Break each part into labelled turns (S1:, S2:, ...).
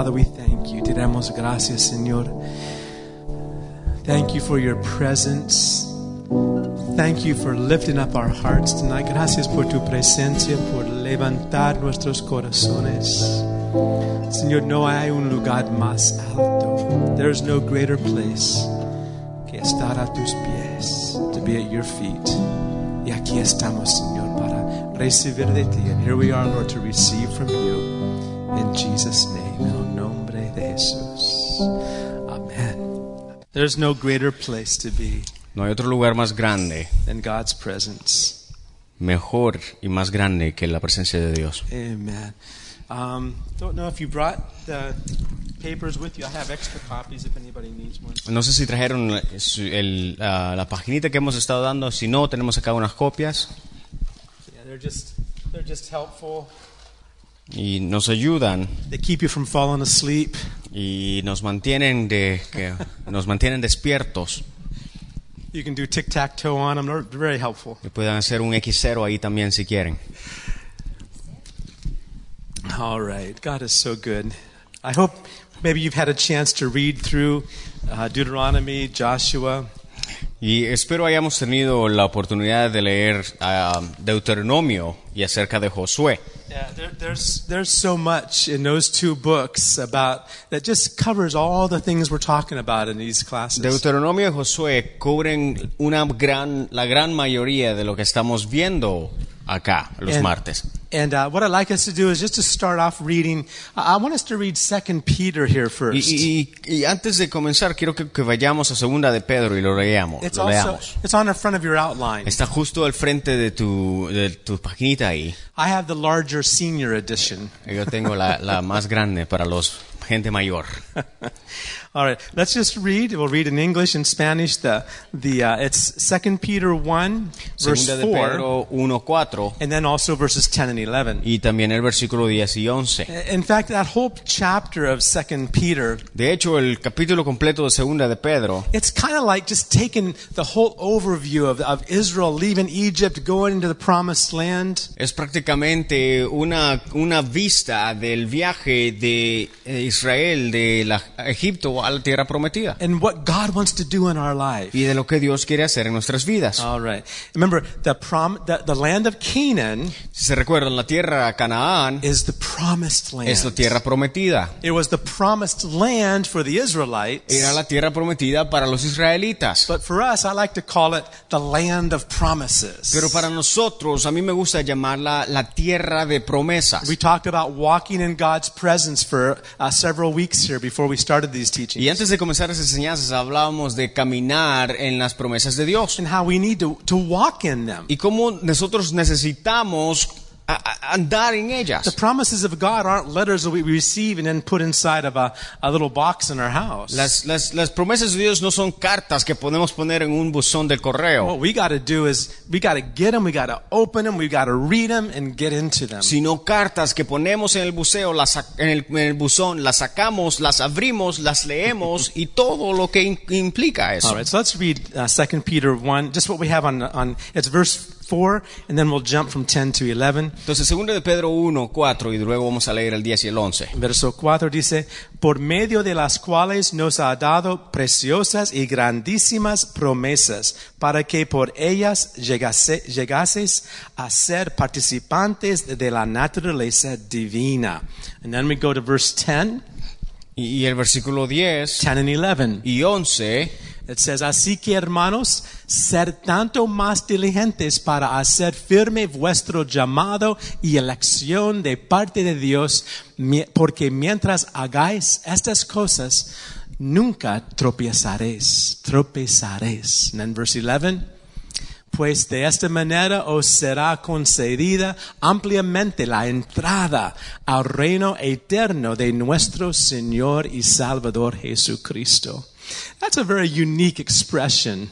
S1: Father, we thank you. Te damos gracias, Señor. Thank you for your presence. Thank you for lifting up our hearts tonight. Gracias por tu presencia, por levantar nuestros corazones. Señor, no hay un lugar más alto. There is no greater place que estar a tus pies, to be at your feet. Y aquí estamos, Señor, para recibir de ti. And here we are, Lord, to receive from you. In Jesus' name, Amen. There's no greater place to be
S2: No hay otro lugar más grande,
S1: than God's presence.
S2: mejor y más grande que la presencia de Dios.
S1: Amen. Um, don't know if you brought the papers with you. I have extra copies if anybody needs one.
S2: No sé si trajeron el- la, la paginita que hemos estado dando. Si no, tenemos acá unas copias
S1: Yeah, they're just they're just helpful.
S2: Y nos ayudan
S1: They keep you from falling asleep.
S2: y nos mantienen de que nos mantienen despiertos.
S1: You can do tic tac toe on them. They're very helpful.
S2: Y pueden hacer un X0 ahí también si quieren.
S1: All right. God is so good. I hope maybe you've had a chance to read through uh, Deuteronomy, Joshua.
S2: Y espero hayamos tenido la oportunidad de leer ah, Deuteronomio y acerca de Josué.
S1: Yeah, there, there's there's so much in those two books about that just covers all the things we're talking about in these classes.
S2: Deuteronomio y Josué cubren una gran, la gran mayoría de lo que estamos viendo acá los
S1: And-
S2: martes.
S1: And uh, what I'd like us to do is just to start off reading. I I want us to read Second Peter here
S2: Y,
S1: first.
S2: y- y antes de comenzar, quiero que, que vayamos a segunda de Pedro y lo leamos.
S1: It's
S2: Lo
S1: also
S2: leamos.
S1: it's on the front of your outline.
S2: Está justo al frente de tu, de tu paginita ahí.
S1: I have the larger senior edition.
S2: Yo tengo la, la más grande para los gente mayor.
S1: All right, let's just read. We'll read in English and Spanish. The the uh, it's Second Peter one verse
S2: Segunda de
S1: four,
S2: Pedro 1.4
S1: and then also verses ten and eleven.
S2: y también el versículo 10 y 11.
S1: In fact, that whole chapter of Second Peter,
S2: De hecho, el capítulo completo de segunda de Pedro
S1: it's kind of like just taking the whole overview of, of Israel leaving Egypt, going into the Promised Land,
S2: Es prácticamente una, una vista del viaje de eh, Israel de la, Egipto a la tierra prometida
S1: and what God wants to do in our life.
S2: y de lo que Dios quiere hacer en nuestras vidas.
S1: All right. Remember, the, prom, the, the land of Canaan
S2: Si se recuerdan, la tierra Canaán
S1: is the promised land.
S2: es la tierra prometida.
S1: It was the promised land for the Israelites.
S2: Era la tierra prometida para los israelitas.
S1: But for us, I like to call it the land of promises.
S2: Pero para nosotros, a mí me gusta llamarla la tierra de promesas.
S1: we talked about walking in God's presence for uh, several weeks here before we started these teachings.
S2: Y antes de comenzar esas enseñanzas hablábamos de caminar en las promesas de Dios.
S1: And how we need to, to walk in them.
S2: Y cómo nosotros necesitamos a- a- andar en
S1: The promises of God aren't letters that we receive and then put inside of a, a little box in our house.
S2: Las, las, las promesas de Dios no son cartas que podemos poner en un buzón del correo,
S1: what we got to do is we got to get them, we got to open them, we got to read them and get into them.
S2: sino cartas que ponemos en el buceo, las, en, el, en el buzón, las sacamos, las abrimos, las leemos y todo lo que in- implica eso.
S1: All right, so let's read uh, 2 Peter 1, just what we have on, on it's verse 4, and then we'll jump from 10 to 11.
S2: Entonces, segundo de Pedro 1, 4 y luego vamos a leer el 10 y el 11.
S1: Verso 4 dice, por medio de las cuales nos ha dado preciosas y grandísimas promesas, para que por ellas llegase- llegases a ser participantes de la naturaleza divina. And then we go to verse 10,
S2: Y, y el versículo 10
S1: 10 and 11.
S2: y 11
S1: It says, así que hermanos, ser tanto más diligentes para hacer firme vuestro llamado y elección de parte de Dios, porque mientras hagáis estas cosas, nunca tropezaréis, tropezaréis. And then verse 11, pues de esta manera os será concedida ampliamente la entrada al reino eterno de nuestro Señor y Salvador Jesucristo. That's a very unique expression.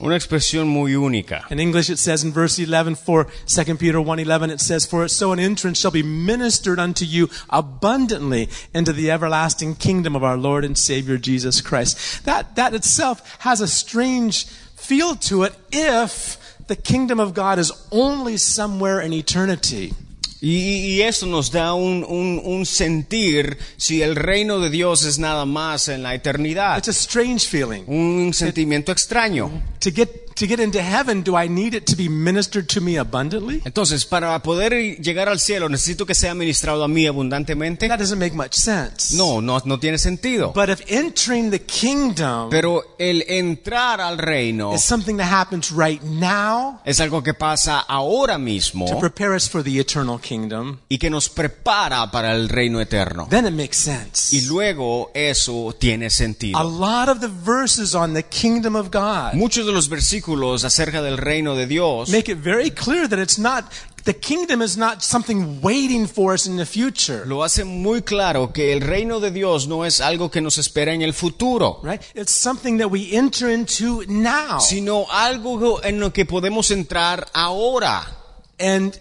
S2: una expresión muy única.
S1: In English it says in verse 11 for 2 Peter 1:11 it says for so an entrance shall be ministered unto you abundantly into the everlasting kingdom of our Lord and Savior Jesus Christ. That that itself has a strange feel to it if the kingdom of God is only somewhere in eternity.
S2: Y, y eso nos da un, un, un sentir si el reino de Dios es nada más en la eternidad.
S1: It's a strange feeling.
S2: Un sentimiento extraño.
S1: To get to get into heaven, do I need it to be ministered to me abundantly?
S2: Entonces, para poder llegar al cielo, necesito que sea ministrado a mí abundantemente.
S1: That doesn't make much sense.
S2: No, no, no tiene sentido.
S1: But if entering the kingdom
S2: Pero el entrar al reino
S1: is something that happens right now
S2: es algo que pasa ahora mismo
S1: to prepare us for the eternal kingdom,
S2: y que nos prepara para el reino eterno.
S1: then it makes sense.
S2: Y luego eso tiene
S1: A
S2: sentido.
S1: lot of the verses on the kingdom of God
S2: Muchos de los versículos acerca del reino de Dios
S1: make it very clear that it's not the kingdom is not something waiting for us in the future.
S2: lo hace muy claro que el reino de Dios no es algo que nos espera en el futuro,
S1: Right? It's something that we enter into now.
S2: sino algo en lo que podemos entrar ahora.
S1: And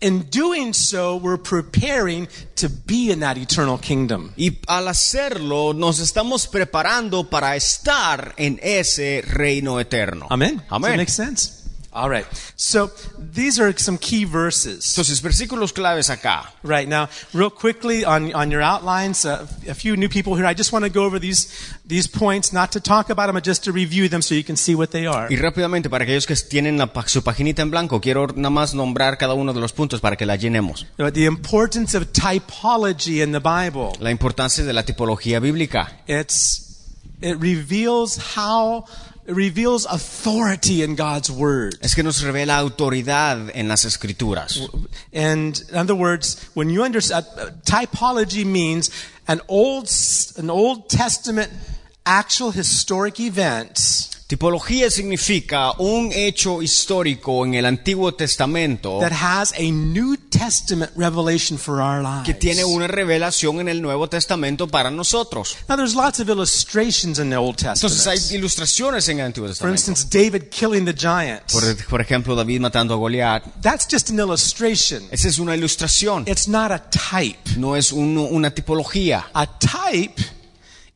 S1: in doing so, we're preparing to be in that eternal kingdom.
S2: Y al hacerlo nos estamos preparando para estar en ese reino eterno.
S1: Amen? Does that
S2: Amén.
S1: make sense? All right. So these are some key verses.
S2: Entonces, versículos claves acá.
S1: Right now, real quickly on, on your outlines, uh, a few new people here. I just want to go over these, these points, not to talk about them, but just to review them so you can see what they are.
S2: Y rápidamente, para aquellos que tienen la su paginita en blanco, quiero nada más nombrar cada uno de los puntos para que la llenemos.
S1: The importance of typology in the Bible.
S2: La importancia de la tipología bíblica.
S1: It's, it reveals how, reveals authority in God's Word.
S2: Es que nos revela autoridad en las escrituras.
S1: And in other words, when you understand, uh, typology means an old, an Old Testament actual historic event
S2: Tipología significa un hecho histórico en el Antiguo Testamento
S1: that has a New Testament revelation for our
S2: que
S1: lives.
S2: tiene una revelación en el Nuevo Testamento para nosotros.
S1: Now, there's lots of illustrations in the Old
S2: Entonces hay
S1: Testament.
S2: ilustraciones en el Antiguo
S1: For
S2: Testamento.
S1: instance, David killing the giant.
S2: Por, por ejemplo, David matando a Goliat.
S1: That's just an illustration.
S2: Esa es una ilustración,
S1: It's not a type.
S2: no es un- una tipología.
S1: A type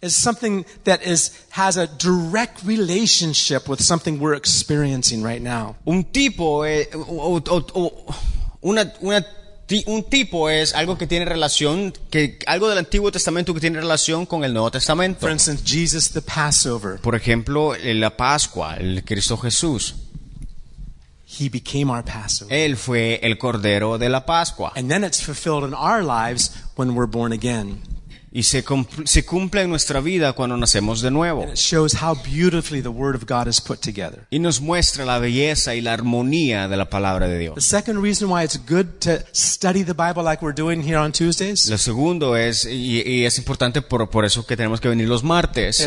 S1: is something that is has a direct relationship with something we're experiencing right now.
S2: Un tipo, eh, o- o- o- una, una un tipo es algo que tiene relación, que algo del Antiguo Testamento que tiene relación con el Nuevo Testamento.
S1: For instance, Jesus the Passover.
S2: Por ejemplo, eh, la Pascua, el Cristo Jesús.
S1: He became our Passover.
S2: Él fue el Cordero de la Pascua.
S1: And then it's fulfilled in our lives when we're born again.
S2: Y se, se cumple en nuestra vida cuando nacemos de nuevo.
S1: And it shows how beautifully the Word of God is put together.
S2: Y nos muestra la belleza y la armonía de la palabra de
S1: The
S2: Dios.
S1: second reason why it's good to study the Bible like we're doing here on Tuesdays
S2: Lo segundo es, y, y es importante por, por eso que tenemos que venir los martes,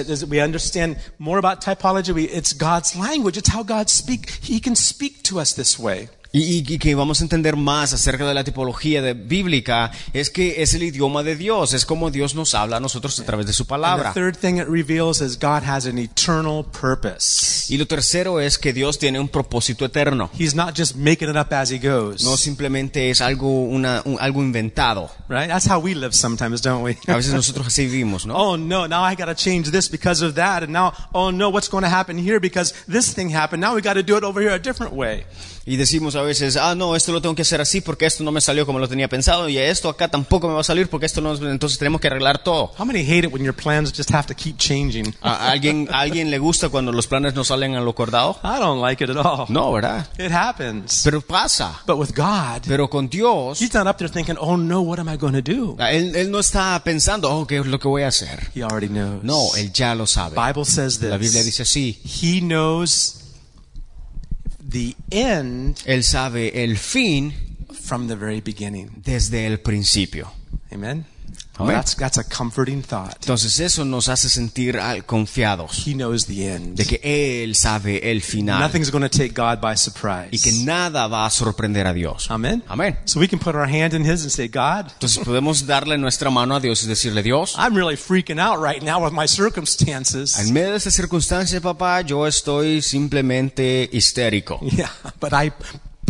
S2: y, y- que vamos a entender más acerca de la tipología de- bíblica, es que es el idioma de Dios, es como Dios nos habla a nosotros a través de su palabra.
S1: third thing it reveals is God has an eternal purpose.
S2: Y lo tercero es que Dios tiene un propósito eterno.
S1: He's not just making it up as he goes.
S2: No simplemente es algo, una, un- algo inventado.
S1: Right? That's how we live sometimes, don't we?
S2: A veces nosotros así vivimos, ¿no?
S1: oh no, now I got to change this because of that. And now, oh no, what's going to happen here because this thing happened. Now we got to do it over here a different way.
S2: Y decimos a veces, ah, no, esto lo tengo que hacer así porque esto no me salió como lo tenía pensado y esto acá tampoco me va a salir porque esto no, entonces tenemos que arreglar todo.
S1: How many hate it when your plans just have to keep changing?
S2: ¿A alguien, a alguien le gusta cuando los planes no salen a lo acordado?
S1: I don't like it at all.
S2: No, ¿verdad?
S1: It happens.
S2: Pero pasa.
S1: But with God,
S2: Pero con Dios,
S1: He's not up there thinking, oh no, what am I going to do?
S2: él, él no está pensando, oh, ¿qué es lo que voy a hacer?
S1: He already knows.
S2: No, él ya lo sabe.
S1: Bible says this.
S2: La Biblia dice así.
S1: He knows the end
S2: Él sabe el fin
S1: from the very beginning.
S2: desde el principio.
S1: Amen. That's that's a comforting thought.
S2: Entonces eso nos hace sentir confiados
S1: He knows the end.
S2: de que Él sabe el final
S1: Nothing's going to take God by
S2: y que
S1: surprise.
S2: nada va a sorprender a Dios.
S1: Amen.
S2: Amén.
S1: So we can put our hand in His and say, God,
S2: Entonces podemos darle nuestra mano a Dios y decirle, Dios,
S1: I'm really freaking out right now with my circumstances.
S2: en medio de esta circunstancia, papá, yo estoy simplemente histérico.
S1: Yeah, but I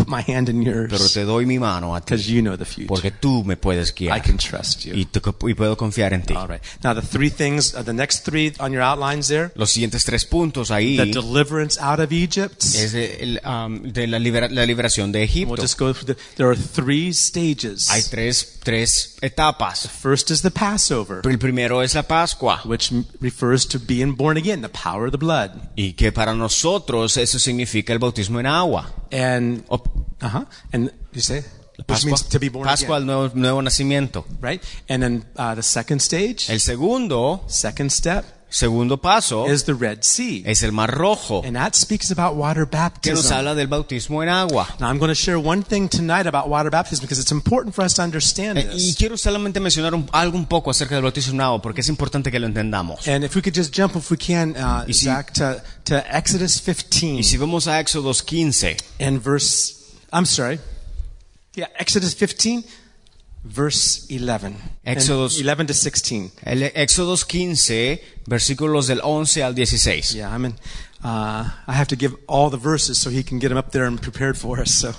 S1: put my hand in
S2: pero
S1: yours
S2: te doy mi mano a ti,
S1: because you know the future.
S2: porque tú me puedes
S1: I
S2: guiar
S1: can trust you.
S2: y, te- y puedo confiar en ti.
S1: All right. Now the three things, uh, the next three on your outlines there,
S2: Los siguientes tres puntos ahí
S1: the deliverance out of Egypt.
S2: es el, um, de la, libera- la liberación de
S1: We'll
S2: Egipto.
S1: just go through the, there are three stages.
S2: Hay tres, tres etapas.
S1: First is the Passover,
S2: El primero es la Pascua
S1: which refers to being born again, the power of the blood.
S2: y que para nosotros eso significa el bautismo en agua.
S1: And,
S2: O-
S1: uh-huh, and you say,
S2: Pascua,
S1: means to be born
S2: Pascua,
S1: again,
S2: nuevo, nuevo nacimiento.
S1: right? And then uh, the second stage,
S2: El segundo,
S1: second step,
S2: segundo paso
S1: is the Red Sea.
S2: es el Mar Rojo,
S1: And that speaks about water
S2: que nos
S1: baptism.
S2: habla del bautismo en agua.
S1: Now, I'm going to share one thing tonight about water baptism because it's important for us to understand
S2: Eh, Y quiero solamente mencionar un- algo un poco acerca del bautismo en agua, porque es importante que lo entendamos.
S1: And if we could just jump, if we can, uh, Zach, to, to Exodus 15
S2: Y si vamos a Éxodos 15,
S1: and verse, I'm sorry. Yeah, Exodus 15, verse 11. And
S2: Exodus-
S1: 11 to 16.
S2: el Éxodos 15, versículos del 11 al 16.
S1: Yeah, I'm in, uh, I have to give all the verses so he can get them up there and prepared for us. So,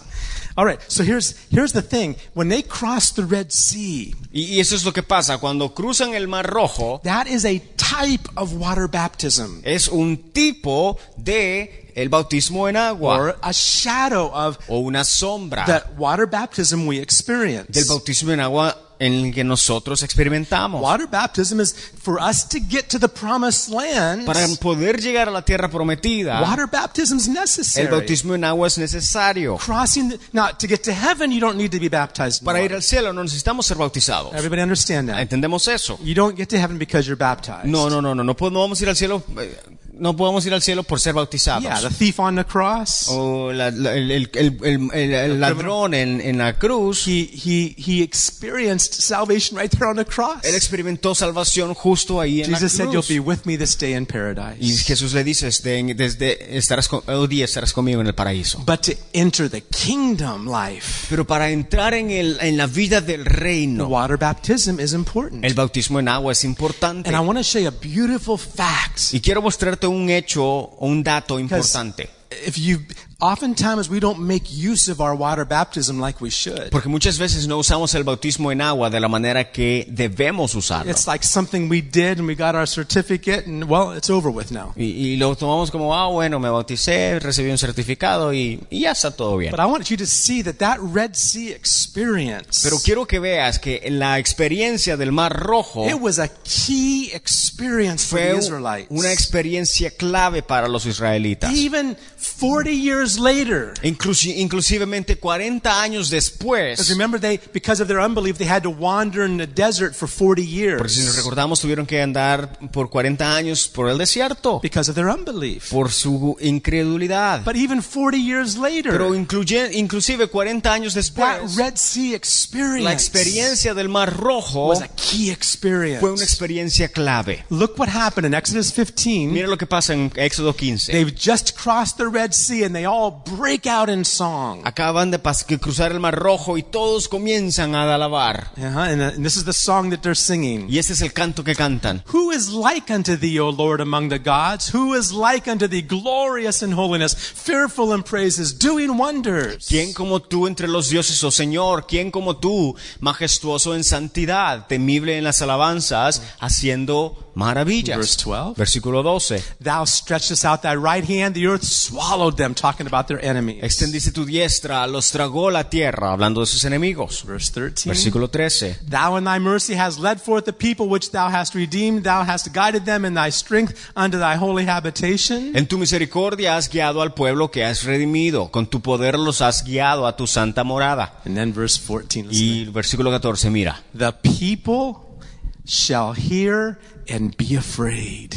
S1: all right. So here's, here's the thing. When they crossed the Red Sea,
S2: Y, eso es lo que pasa, cuando cruzan el Mar Rojo,
S1: that is a type of water baptism.
S2: es un tipo de el bautismo en agua
S1: or a shadow of
S2: o una sombra
S1: that water baptism we experience.
S2: del bautismo en agua en el que nosotros experimentamos.
S1: Water baptism is for us to get to the promised land.
S2: Para poder llegar a la tierra prometida,
S1: Water baptism is necessary.
S2: el bautismo en agua es necesario.
S1: Crossing the, now to get to heaven, you don't need to be baptized.
S2: Para ir al cielo no necesitamos ser bautizados.
S1: Everybody understand that?
S2: ¿Entendemos eso?
S1: You don't get to heaven because you're baptized.
S2: No, no, no, no, no podemos ir al cielo, eh, no podemos ir al cielo por ser bautizados.
S1: Yeah, the thief on the cross.
S2: O la- la- el, el- el- el- el- el ladrón en, en la cruz,
S1: He he he experienced salvation right there on the cross.
S2: él experimentó salvación justo ahí en
S1: Jesus
S2: la
S1: said, "You'll
S2: cruz.
S1: be with me this day in paradise."
S2: Y Jesús le dice, desde, desde estarás con, hoy día estarás conmigo en el paraíso.
S1: But to enter the kingdom life,
S2: Pero para entrar en, el, en la vida del reino,
S1: water baptism is important.
S2: el bautismo en agua es importante.
S1: And I want to show you a beautiful fact.
S2: Y quiero mostrarte un hecho o un dato importante.
S1: If you, oftentimes we don't make use of our water baptism like we should.
S2: Porque muchas veces no usamos el bautismo en agua de la manera que debemos usarlo.
S1: It's like something we did and we got our certificate and well, it's over with now.
S2: Y, y lo tomamos como, ah, bueno, me bauticé, recibí un certificado y, y ya está todo bien.
S1: But I want you to see that that Red Sea experience,
S2: Pero quiero que veas que la experiencia del Mar Rojo
S1: it was a key experience for the Israelites.
S2: una experiencia clave para los israelitas.
S1: Even 40 years later,
S2: Inclusi- inclusivemente 40 años después,
S1: because remember they, because of their unbelief, they had to wander in the desert for 40 years.
S2: porque si nos recordamos tuvieron que andar por 40 años por el desierto,
S1: because of their unbelief.
S2: por su incredulidad.
S1: But even 40 years later,
S2: Pero incluye, inclusive 40 años después.
S1: that Red Sea experience
S2: la experiencia del Mar Rojo
S1: was a key experience.
S2: fue una experiencia clave.
S1: Look what happened in Exodus 15.
S2: Mira lo que pasa en Éxodo 15.
S1: They've just crossed the Red Sea and they all break out in song.
S2: Acaban de cruzar el Mar Rojo y todos comienzan a alabar.
S1: Uh-huh, and, uh, and this is the song that they're singing.
S2: Y este es el canto que cantan.
S1: Who is like unto thee, O Lord, among the gods? Who is like unto thee, glorious in holiness, fearful in praises, doing wonders?
S2: ¿Quién como tú entre los dioses, oh Señor? ¿Quién como tú, majestuoso en santidad, temible en las alabanzas, haciendo maravillas?
S1: Verse 12.
S2: Versículo 12.
S1: Thou stretchest out thy right hand, the earth swallowed them, talking about their enemies.
S2: Extendiste tu diestra, los tragó la tierra, hablando de sus enemigos.
S1: Verse 13.
S2: Versículo 13.
S1: Thou in thy mercy hast led forth the people which thou hast redeemed. Thou hast guided them in thy strength unto thy holy habitation.
S2: En tu misericordia has guiado al pueblo que has redimido. Con tu poder los has guiado a tu santa morada.
S1: And then verse 14.
S2: Y el versículo 14, mira.
S1: The people shall hear and be afraid.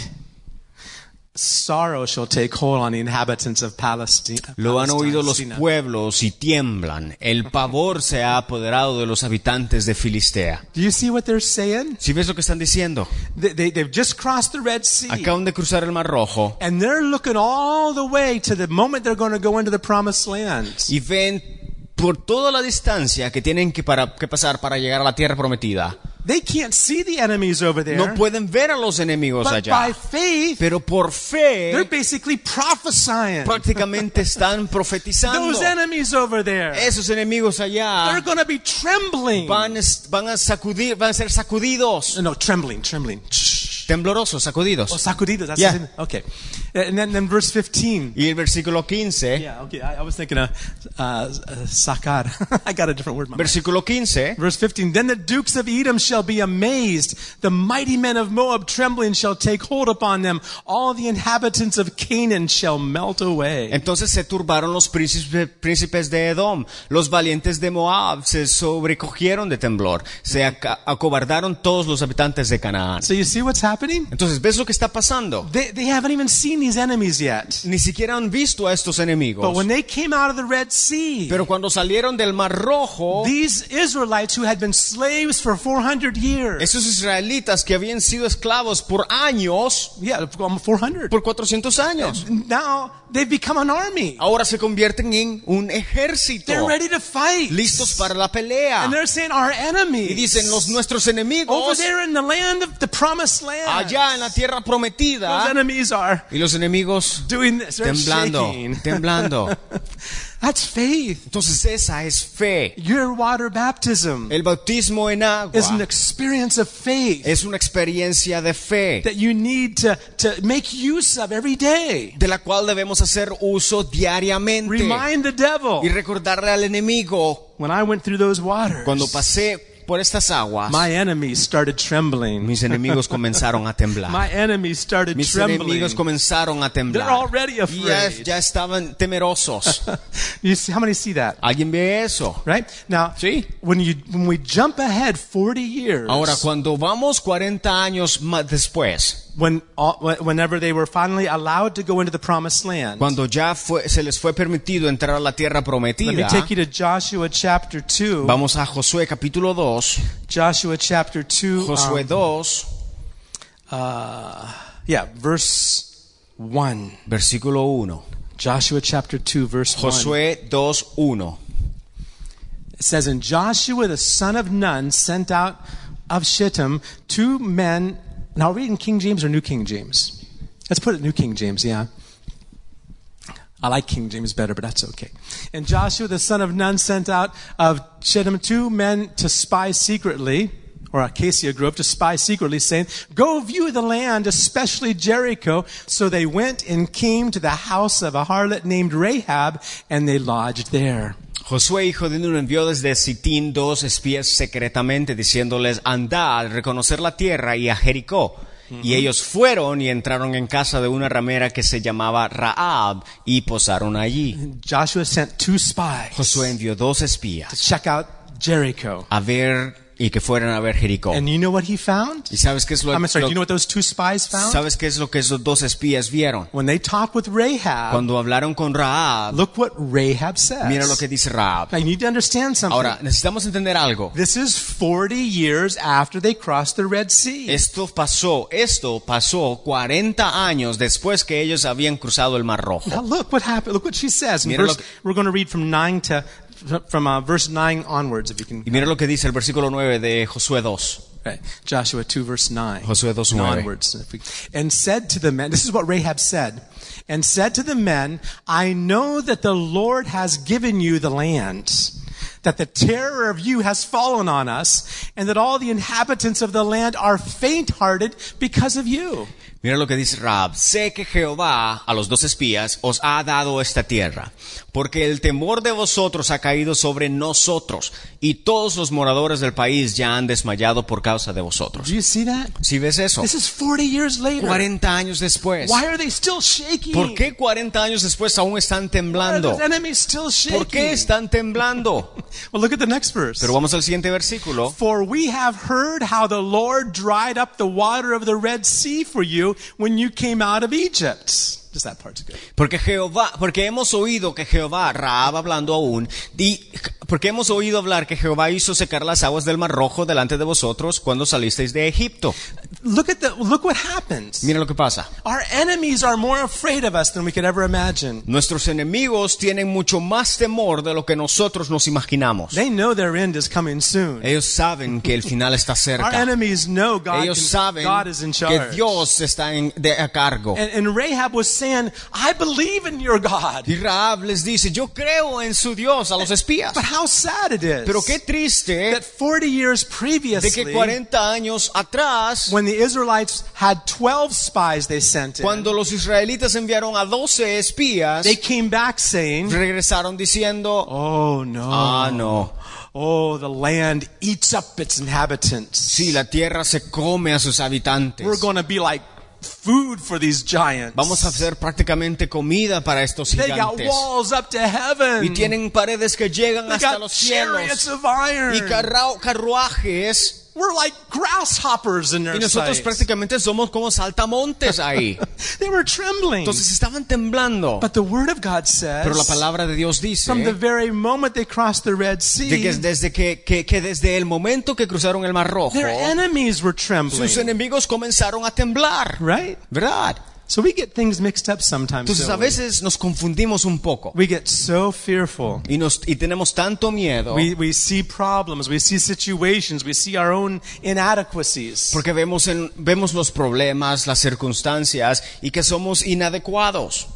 S1: Sorrow shall take hold on the inhabitants of Palestine.
S2: Lo han oído los pueblos y tiemblan. El pavor se ha apoderado de los habitantes de Filistea.
S1: Do you see what they're saying?
S2: ¿Si ves lo que están diciendo?
S1: They, they, they've just crossed the Red Sea.
S2: Acaban de cruzar el Mar Rojo
S1: And they're looking all the way to the moment they're going to go into the promised land.
S2: y ven por toda la distancia que tienen que, para- que pasar para llegar a la tierra prometida.
S1: They can't see the enemies over there.
S2: No pueden ver a los enemigos
S1: but
S2: allá.
S1: by faith,
S2: Pero por
S1: they're
S2: fe
S1: basically prophesying.
S2: prácticamente están profetizando.
S1: Those enemies over there,
S2: Esos enemigos
S1: they're
S2: allá
S1: going to be trembling.
S2: van a sacudir, van a ser sacudidos.
S1: No, trembling, trembling. Shh.
S2: Temblorosos,
S1: Oh,
S2: sacudidos.
S1: sacudidos. That's
S2: Yeah.
S1: Okay. And then, then verse 15.
S2: Y el versículo 15,
S1: Yeah, okay. I, I was thinking of uh, uh, sacar. I got a different word.
S2: versículo 15,
S1: Verse 15, then the dukes of Edom shall be amazed. The mighty men of Moab trembling shall take hold upon them. All the inhabitants of Canaan shall melt away.
S2: Entonces se turbaron los príncipe- príncipes de Edom, los valientes de Moab se sobrecogieron de temblor, se acobardaron todos los habitantes de Canaán.
S1: So you see what's happening?
S2: Entonces, ¿ves lo que está pasando?
S1: They, they haven't even seen these enemies yet.
S2: Ni siquiera han visto a estos
S1: But
S2: enemigos.
S1: when they came out of the Red Sea,
S2: Pero cuando salieron del Mar Rojo,
S1: these Israelites who had been slaves for 400 years,
S2: esos israelitas que habían sido esclavos por años,
S1: yeah, almost 400,
S2: por 400 años,
S1: now they've become an army.
S2: ahora se convierten en un ejército,
S1: They're ready to fight.
S2: listos para la pelea.
S1: And they're saying, our enemies.
S2: Y dicen los nuestros
S1: Over
S2: enemigos,
S1: there in the land of the promised land.
S2: allá en la tierra
S1: Those
S2: prometida,
S1: enemies are
S2: y los enemigos
S1: doing this. They're
S2: temblando,
S1: shaking.
S2: temblando.
S1: That's faith.
S2: Entonces esa es fe.
S1: Your water baptism
S2: El bautismo en agua
S1: is an experience of faith
S2: es una experiencia de fe
S1: that you need to, to make use of every day.
S2: de la cual debemos hacer uso diariamente
S1: Remind the devil.
S2: y recordarle al enemigo
S1: When I went through those waters,
S2: cuando pasé por estas aguas
S1: my enemies started trembling.
S2: mis enemigos comenzaron a temblar
S1: My enemies started
S2: mis
S1: trembling.
S2: enemigos comenzaron a temblar
S1: They're already
S2: ya,
S1: afraid.
S2: ya estaban temerosos
S1: You see, how many see that?
S2: ¿alguien ve eso?
S1: Right? Now,
S2: Sí.
S1: when you when we jump ahead 40 years,
S2: ahora cuando vamos 40 años más después
S1: when whenever they were finally allowed to go into the promised land.
S2: cuando ya fue, se les fue permitido entrar a la tierra
S1: Let me take you to Joshua chapter 2.
S2: vamos a Josué capítulo 2
S1: Joshua chapter 2.
S2: Josué
S1: um,
S2: 2
S1: uh, yeah, verse 1.
S2: versículo 1
S1: Joshua chapter 2, verse 1.
S2: Josué 2 1
S1: It says, And Joshua the son of Nun sent out of Shittim two men. Now, are King James or New King James? Let's put it New King James, yeah. I like King James better, but that's okay. And Joshua the son of Nun sent out of Shittim two men to spy secretly, or Acacia Grove to spy secretly, saying, Go view the land, especially Jericho. So they went and came to the house of a harlot named Rahab, and they lodged there.
S2: Josué, hijo de Nun, envió desde Sitín dos espías secretamente, diciéndoles, andad, reconocer la tierra y a Jericó. Y ellos fueron y entraron en casa de una ramera que se llamaba Raab y posaron allí.
S1: Joshua sent two spies
S2: Josué envió dos
S1: to
S2: espías
S1: check out Jericho.
S2: a ver y que fueran a ver Jericó.
S1: And you know what he found?
S2: ¿Y sabes qué es lo,
S1: I'm sorry,
S2: lo-
S1: do you know what those two spies found?
S2: sabes qué es lo que esos dos espías vieron?
S1: When they talked with Rahab,
S2: Cuando hablaron con Raab,
S1: look what Rahab says.
S2: mira lo que dice.
S1: Now you need to understand something.
S2: Ahora, necesitamos entender algo.
S1: this is 40 years after they crossed the Red Sea.
S2: Esto pasó, esto pasó 40 años después que ellos habían cruzado el Mar Rojo.
S1: Now look what happened. Look what she says.
S2: Mira lo
S1: verse,
S2: que-
S1: we're going to read from 9 to from uh, verse 9 onwards if you can.
S2: Y mira lo que dice el versículo 9 de Josué 2.
S1: Right. Joshua 2 verse 9.
S2: Josué 2, 9.
S1: onwards. We- And said to the men, this is what Rahab said, and said to the men, I know that the Lord has given you the land, that the terror of you has fallen on us, and that all the inhabitants of the land are faint-hearted because of you.
S2: Mira lo que dice Raab. Sé que Jehová, a los dos espías, os ha dado esta tierra, porque el temor de vosotros ha caído sobre nosotros, y todos los moradores del país ya han desmayado por causa de vosotros.
S1: Do you see that?
S2: ¿Sí ves eso?
S1: This is 40 years later.
S2: 40 años después.
S1: Why are they still shaking?
S2: ¿Por qué 40 años después aún están
S1: Why are
S2: temblando?
S1: those enemies still shaking?
S2: ¿Por qué están temblando?
S1: Well, look at the next verse.
S2: Pero vamos al siguiente versículo.
S1: For we have heard how the Lord dried up the water of the Red Sea for you when you came out of Egypt. Just that part's good.
S2: Porque Jehová, porque hemos oído que Jehová, Raab hablando aún, y porque hemos oído hablar que Jehová hizo secar las aguas del Mar Rojo delante de vosotros cuando salisteis de Egipto.
S1: look at the look what happens.
S2: Mira lo que pasa.
S1: Our enemies are more afraid of us than we could ever imagine.
S2: Nuestros enemigos tienen mucho más temor de lo que nosotros nos imaginamos.
S1: They know their end is coming soon.
S2: Ellos saben que el final está
S1: Our
S2: cerca.
S1: enemies know God,
S2: Ellos
S1: can-
S2: saben
S1: God is in
S2: que
S1: charge.
S2: Dios está en- de- a cargo.
S1: And, and Rahab was saying, I believe in your God.
S2: Y Rahab les dice, yo creo en su Dios a los espías.
S1: But how sad it is
S2: Pero qué triste
S1: that 40 years
S2: de
S1: previously,
S2: que 40 años atrás,
S1: when the Israelites had 12 spies they sent in,
S2: cuando los israelitas enviaron a 12 espías,
S1: they came back saying,
S2: regresaron diciendo,
S1: Oh no.
S2: ah, no,
S1: Oh, the land eats up its inhabitants.
S2: si la tierra se come a sus habitantes,
S1: We're going to be like food for these giants.
S2: vamos a hacer prácticamente comida para estos
S1: They got
S2: gigantes.
S1: walls up to heaven.
S2: Y tienen paredes que llegan
S1: they
S2: hasta
S1: got
S2: los cielos.
S1: of iron.
S2: Y carruajes.
S1: We're like grasshoppers in their
S2: Y nosotros prácticamente somos como saltamontes ahí.
S1: They were trembling.
S2: Entonces estaban temblando.
S1: But the word of God says,
S2: Pero la palabra de Dios dice
S1: from the very moment they crossed the Red Sea,
S2: de que desde que, que- que desde el momento que cruzaron el Mar Rojo,
S1: their enemies were trembling.
S2: sus enemigos comenzaron a temblar.
S1: Right?
S2: ¿Verdad?
S1: So we get things mixed up sometimes.
S2: Entonces a veces nos confundimos un poco
S1: We get so fearful.
S2: y, nos, y tenemos tanto miedo
S1: We, we see problems, we see situations, we see our own inadequacies.
S2: porque vemos, en- vemos los problemas, las circunstancias y que somos inadecuados.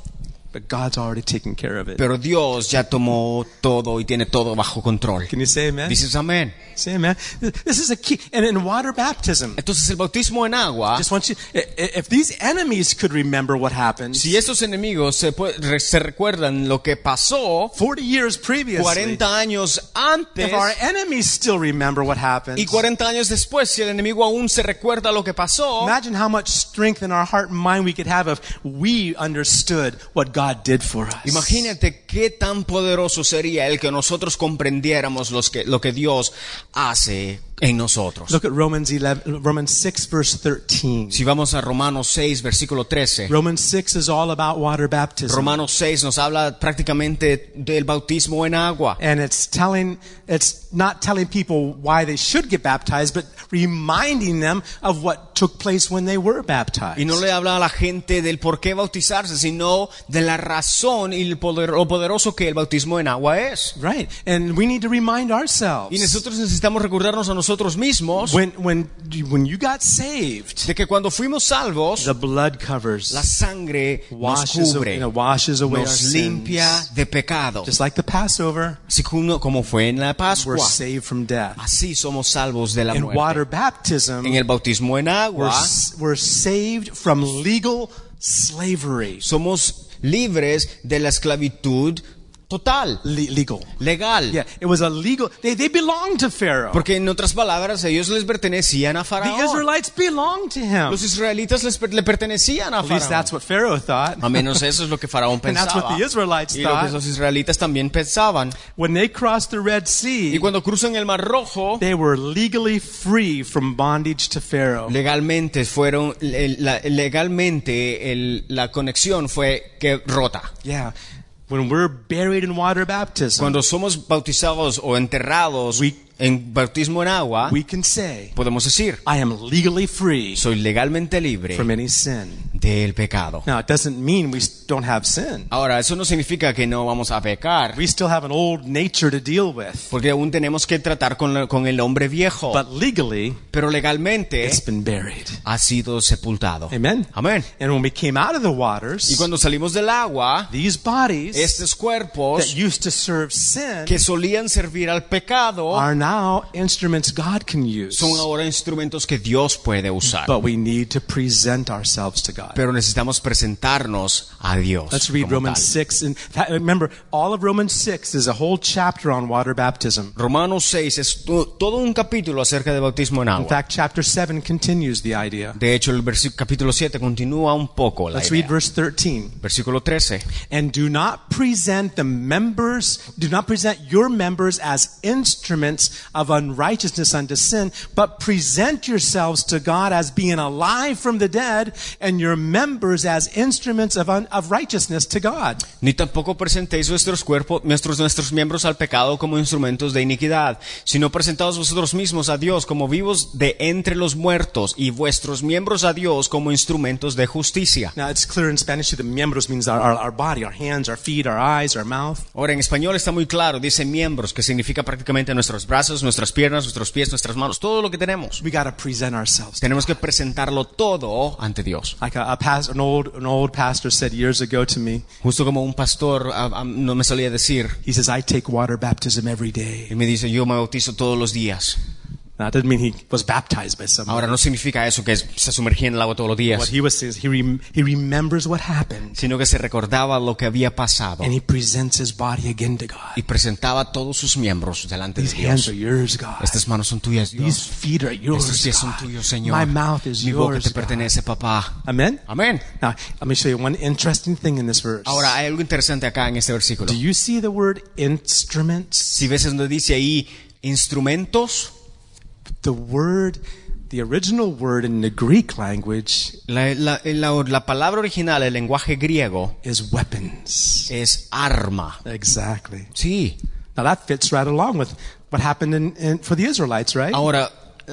S1: But God's already taken care of it.
S2: Pero Dios ya tomó todo y tiene todo bajo control.
S1: Can you say amen?
S2: Dices amén.
S1: Say amen. This is a key. And in water baptism,
S2: Entonces el bautismo en agua,
S1: just want you, if these enemies could remember what happened
S2: si estos enemigos se, se recuerdan lo que pasó
S1: 40 years previously,
S2: 40 años antes
S1: if our enemies still remember what happened,
S2: y 40 años después, si el enemigo aún se recuerda lo que pasó,
S1: imagine how much strength in our heart and mind we could have if we understood what God
S2: imagínate qué tan poderoso sería el que nosotros comprendiéramos los que, lo que Dios hace en nosotros.
S1: Look at Romans 11, Romans 6 verse 13.
S2: Si vamos a Romanos 6, versículo 13.
S1: Romans 6 is all about water baptism.
S2: Romanos 6 nos habla prácticamente del bautismo en agua.
S1: And it's telling, it's not telling people why they should get baptized, but reminding them of what took place when they were baptized.
S2: Y no le habla a la gente del por qué bautizarse, sino de la razón y el poder- lo poderoso que el bautismo en agua es.
S1: Right. And we need to remind
S2: Y
S1: ourselves
S2: nosotros necesitamos recordarnos a nosotros mismos
S1: when, when, you- when you got saved,
S2: de que cuando fuimos salvos,
S1: the blood covers,
S2: la sangre nos cubre,
S1: you know, washes away our
S2: nos
S1: sins.
S2: limpia de pecado.
S1: Just like the Passover,
S2: Así como como fue en la
S1: we're
S2: Pascua.
S1: saved from death.
S2: Así somos salvos de la
S1: In water
S2: muerte.
S1: baptism,
S2: En el bautismo en
S1: we're,
S2: agua,
S1: we're saved from legal slavery.
S2: somos libres de la esclavitud total,
S1: Le- legal.
S2: legal.
S1: Yeah, it was a legal. They, they belonged to Pharaoh.
S2: Porque en otras palabras, ellos les pertenecían a
S1: The
S2: Faraón.
S1: Israelites belonged to him.
S2: Los israelitas les per- le pertenecían a
S1: At least
S2: Faraón.
S1: that's what Pharaoh thought.
S2: A menos eso es lo que Faraón
S1: And that's what
S2: pensaba.
S1: the Israelites
S2: Y lo que
S1: thought.
S2: los israelitas también pensaban.
S1: When they crossed the Red
S2: Y
S1: Sea,
S2: cuando cruzan el Mar Rojo,
S1: they were legally free from bondage to Pharaoh.
S2: legalmente fueron, el- la- legalmente el- la conexión fue que rota.
S1: Yeah. When we're buried in water baptism,
S2: Cuando somos bautizados o enterrados
S1: We-
S2: en bautismo en agua,
S1: we can say,
S2: podemos decir,
S1: I am legally free
S2: soy legalmente libre
S1: from any sin.
S2: Del pecado.
S1: Now, it doesn't mean we don't have sin.
S2: Ahora, eso no significa que no vamos a pecar,
S1: We still have an old nature to deal with.
S2: porque aún tenemos que tratar con, la- con el hombre viejo,
S1: But legally,
S2: pero legalmente
S1: it's been buried.
S2: ha sido sepultado.
S1: Amen.
S2: Amén.
S1: And when we came out of the
S2: Y
S1: waters,
S2: cuando salimos del agua,
S1: these bodies
S2: estos
S1: that
S2: cuerpos
S1: used to serve sin
S2: que solían servir al pecado
S1: are now instruments God can use.
S2: son ahora instrumentos que Dios puede usar.
S1: But we need to present ourselves to God.
S2: Pero necesitamos presentarnos a Dios.
S1: Let's read Romans
S2: tal.
S1: 6. And that- remember, all of Romans 6 is a whole chapter on water baptism.
S2: Romanos 6 es to- todo un capítulo acerca de bautismo en agua.
S1: In fact, chapter 7 continues the idea.
S2: De hecho, el capítulo 7 continúa un poco la
S1: Let's read verse 13.
S2: Versículo 13.
S1: And do not present the members, do not present your members as instruments of unrighteousness unto sin, but present yourselves to God as being alive from the dead, and your members as instruments of, un, of righteousness to God.
S2: Ni tampoco presentéis vuestros cuerpos, nuestros, nuestros miembros al pecado como instrumentos de iniquidad, sino presentaos vosotros mismos a Dios como vivos de entre los muertos y vuestros miembros a Dios como instrumentos de justicia.
S1: Now, it's clear in Spanish that miembros means our, our, our body, our hands, our feet, our eyes, our mouth.
S2: Ahora, en español está muy claro, dice miembros, que significa prácticamente nuestros brazos, nuestras piernas, nuestros pies, nuestras manos, todo lo que tenemos.
S1: We got to present ourselves.
S2: Tenemos que presentarlo todo ante Dios.
S1: Like a, a past, an old an old pastor said years ago to me.
S2: Justo como un pastor no me solía decir,
S1: He says, "I take water baptism every day."
S2: y me dice, yo me bautizo todos los días.
S1: That doesn't mean he was baptized by someone.
S2: Ahora, no significa eso que se sumergía en el agua todos los
S1: What
S2: días,
S1: he was saying is he, rem- he remembers what happened
S2: sino que se recordaba lo que había pasado
S1: and he presents his body again to God.
S2: y presentaba todos sus miembros delante de
S1: These hands
S2: Dios.
S1: are yours, God.
S2: Estas manos son tuyas,
S1: These
S2: Dios.
S1: feet are yours.
S2: Estos pies son tuyos, Señor.
S1: My mouth is
S2: Mi boca
S1: yours.
S2: te
S1: God.
S2: pertenece, papá.
S1: Amen.
S2: Amén.
S1: Now, let me show you one interesting thing in this verse.
S2: Ahora, hay algo interesante acá en este versículo.
S1: Do you see the word instruments?
S2: Si ves donde dice ahí instrumentos,
S1: The word, the original word in the Greek language
S2: la, la- la- la palabra original, el lenguaje griego,
S1: is weapons.
S2: es arma.
S1: Exactly.
S2: Sí.
S1: Now that fits right along with what happened in, in, for the Israelites, right?
S2: Ahora,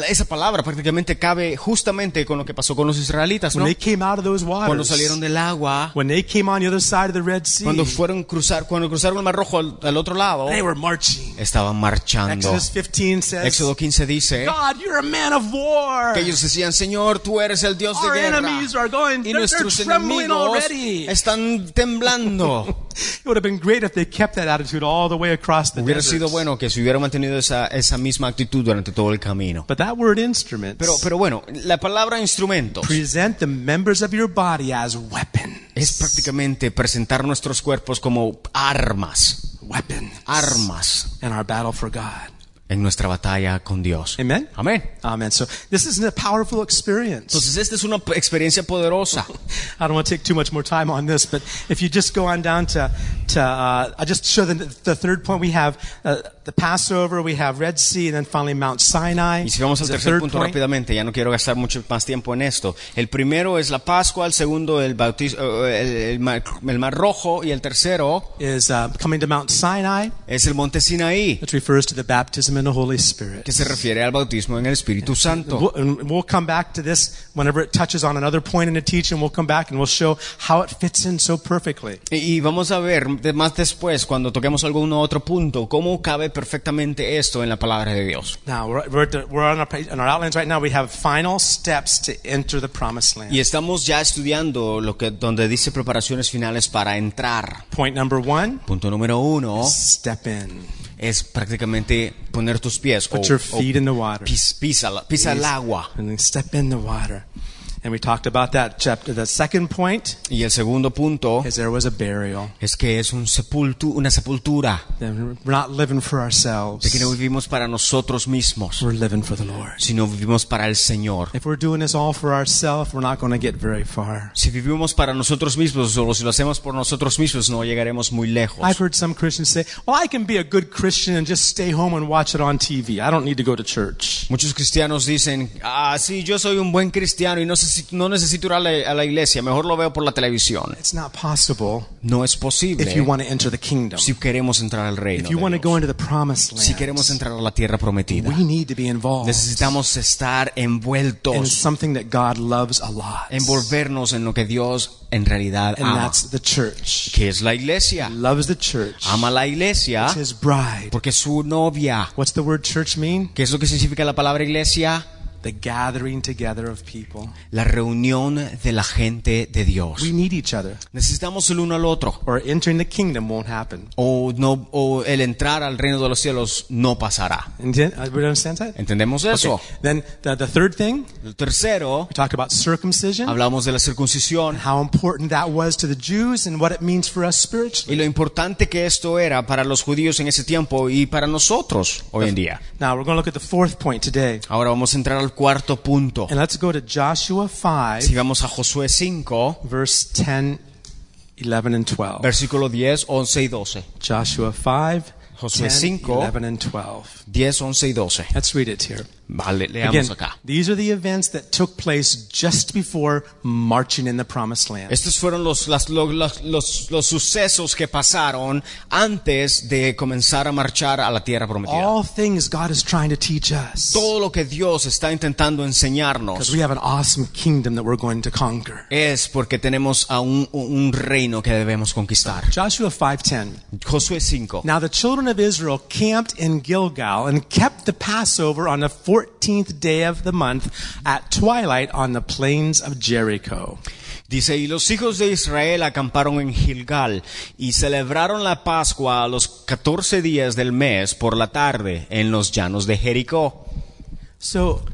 S2: esa palabra prácticamente cabe justamente con lo que pasó con los israelitas,
S1: When
S2: ¿no?
S1: they came out of those
S2: Cuando
S1: waters,
S2: salieron del agua,
S1: when they came on the other side of the Red Sea,
S2: cuando fueron cruzar, cuando cruzaron el Mar Rojo al, al otro lado,
S1: they were marching.
S2: estaban marchando.
S1: Exodus 15 says,
S2: Éxodo 15 dice
S1: God, you're a man of war.
S2: que ellos decían, Señor, tú eres el Dios de
S1: Our
S2: guerra.
S1: going,
S2: Y nuestros enemigos
S1: already.
S2: están temblando.
S1: It would have been great if they kept that attitude all the way across the
S2: Hubiera sido bueno que se hubiera mantenido esa, esa misma actitud durante todo el camino.
S1: But that word instruments
S2: Pero, pero bueno, la palabra instrumentos
S1: present the members of your body as weapons.
S2: es prácticamente presentar nuestros cuerpos como armas,
S1: Weapons.
S2: armas
S1: In our battle for God.
S2: En nuestra batalla con Dios.
S1: Amen?
S2: Amén.
S1: Amen. So this is a powerful experience.
S2: Entonces esta es una experiencia poderosa.
S1: I don't want to take too much more time on this, but if you just go on down to, to uh, I'll just show the, the third point. We have uh, the Passover, we have Red Sea, and then finally Mount Sinai.
S2: Y si vamos al tercer punto
S1: point.
S2: rápidamente, ya no quiero gastar mucho más tiempo en esto. El primero es la Pascua, el segundo el bautismo, el, el mar, el Mar Rojo y el tercero
S1: Is uh, coming to Mount Sinai,
S2: es el Monte Sinaí,
S1: which refers to the baptism in the Holy Spirit.
S2: que se refiere al bautismo en el Espíritu Santo.
S1: We'll, and we'll come back to this whenever it touches on another point in the teaching. We'll come back and we'll show how it fits in so perfectly.
S2: Y, vamos a ver más después, cuando toquemos algún otro punto, cómo cabe perfectamente esto en la palabra de Dios.
S1: Now we're, we're, the- we're on, our, on our outlines right now. We have final steps to enter the promised land.
S2: Y estamos ya estudiando lo que donde dice preparaciones finales para entrar.
S1: Point number one:
S2: Punto número uno
S1: step in.
S2: Es prácticamente poner tus pies o,
S1: Put your
S2: o
S1: feet in the water.
S2: pis- pisa, pisa el agua.
S1: And then step in the water. And we talked about that chapter. The second point
S2: Y el segundo punto
S1: is there was a burial.
S2: es que es un sepultu, una sepultura,
S1: That We're not living for
S2: de que no
S1: ourselves.
S2: vivimos para nosotros mismos,
S1: We're living for the Lord.
S2: sino vivimos para el Señor.
S1: If we're doing this all for ourselves, we're not going to get very far.
S2: Si vivimos para nosotros mismos o si lo hacemos por nosotros mismos, no llegaremos muy lejos.
S1: I've heard some Christians say, well, I can be a good Christian and just stay home and watch it on TV. I don't need to go to church.
S2: Muchos cristianos dicen, ah, sí, yo soy un buen cristiano y no necesito, no necesito ir a la, a la iglesia, mejor lo veo por la televisión.
S1: It's not possible
S2: No es
S1: if you
S2: posible
S1: want to enter the kingdom.
S2: si queremos entrar al reino.
S1: If you want to go into the promised
S2: Si queremos
S1: land,
S2: entrar a la tierra prometida,
S1: we need to be involved
S2: necesitamos estar
S1: in
S2: envueltos,
S1: something that God loves a lot.
S2: envolvernos en lo que Dios en realidad
S1: And
S2: ama,
S1: that's the church.
S2: que es la iglesia.
S1: He loves the church.
S2: Ama la iglesia
S1: It's his bride.
S2: porque es su novia.
S1: What's the word church mean?
S2: ¿Qué es lo que significa la palabra iglesia?
S1: The gathering together of people.
S2: La reunión de la gente de Dios.
S1: We need each other,
S2: Necesitamos el uno al otro.
S1: or entering the kingdom won't happen.
S2: O, no, o el entrar al reino de los cielos no pasará.
S1: That?
S2: ¿Entendemos eso?
S1: Okay. Then the, the third thing,
S2: El tercero,
S1: we talked about circumcision,
S2: hablamos de la circuncisión
S1: how important that was to the Jews and what it means for us spiritually.
S2: y lo importante que esto era para los judíos en ese tiempo y para nosotros hoy en día.
S1: Now we're going to look at the fourth point today.
S2: Ahora vamos a entrar al cuarto punto.
S1: And let's go to Joshua 5,
S2: Si vamos a Josué 5,
S1: verse 10, 11, and 12.
S2: versículo 10, 11 y 12.
S1: Joshua 5,
S2: Josué
S1: 10,
S2: 5.
S1: 11, and 12.
S2: 10, 11 y 12.
S1: Let's read it here.
S2: Vale,
S1: Again,
S2: acá.
S1: these are the events that took place just before marching in the promised land.
S2: Estos fueron los, las- los, los- los sucesos que pasaron antes de comenzar a marchar a la tierra prometida.
S1: All things God is trying to teach us.
S2: Todo lo que Dios está intentando
S1: Because
S2: enseñarnos
S1: we have an awesome kingdom that we're going to conquer.
S2: es porque tenemos a un, un reino que debemos conquistar.
S1: Joshua 5:10.
S2: Josué 5.
S1: Now the children of Israel camped in Gilgal and kept the Passover on the 14th day of the month at twilight on the plains of Jericho.
S2: Dice, y los hijos de Israel acamparon en Gilgal y celebraron la Pascua a los 14 días del mes por la tarde en los llanos de Jericó.
S1: So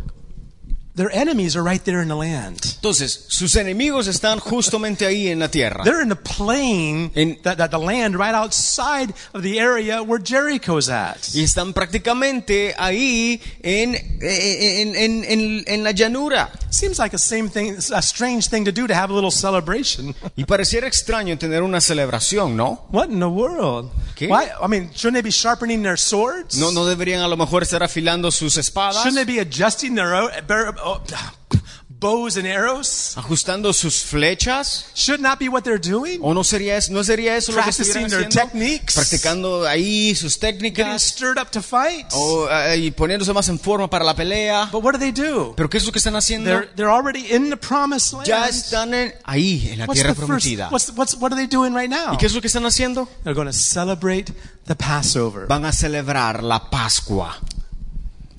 S1: their enemies are right there in the land.
S2: Entonces, sus enemigos están justamente ahí en la tierra.
S1: They're in the plain,
S2: In-
S1: that, that the land right outside of the area where Jericho's at.
S2: Y están prácticamente ahí en, en, en, en, en la llanura.
S1: Seems like a same thing, a strange thing to do to have a little celebration.
S2: Y pareciera extraño tener una celebración, ¿no?
S1: What in the world?
S2: ¿Qué?
S1: Why? I mean, shouldn't they be sharpening their swords?
S2: No, no deberían a lo mejor estar afilando sus espadas,
S1: Shouldn't they be adjusting their oh, bows and arrows?
S2: ajustando sus flechas.
S1: Should not be what they're doing.
S2: ¿O no sería eso, no sería eso lo que
S1: their
S2: haciendo?
S1: techniques.
S2: Practicando ahí sus
S1: Getting
S2: técnicas
S1: stirred up to fight.
S2: o eh, y poniéndose más en forma para la pelea.
S1: But what do they do?
S2: Pero ¿qué es lo que están haciendo?
S1: They're they're already in the promised land.
S2: Ya están en- ahí en la
S1: What's
S2: tierra
S1: the first?
S2: prometida.
S1: What's what's what are they doing right now?
S2: ¿Y qué es lo que están haciendo?
S1: They're going to celebrate the Passover.
S2: Van a celebrar la Pascua.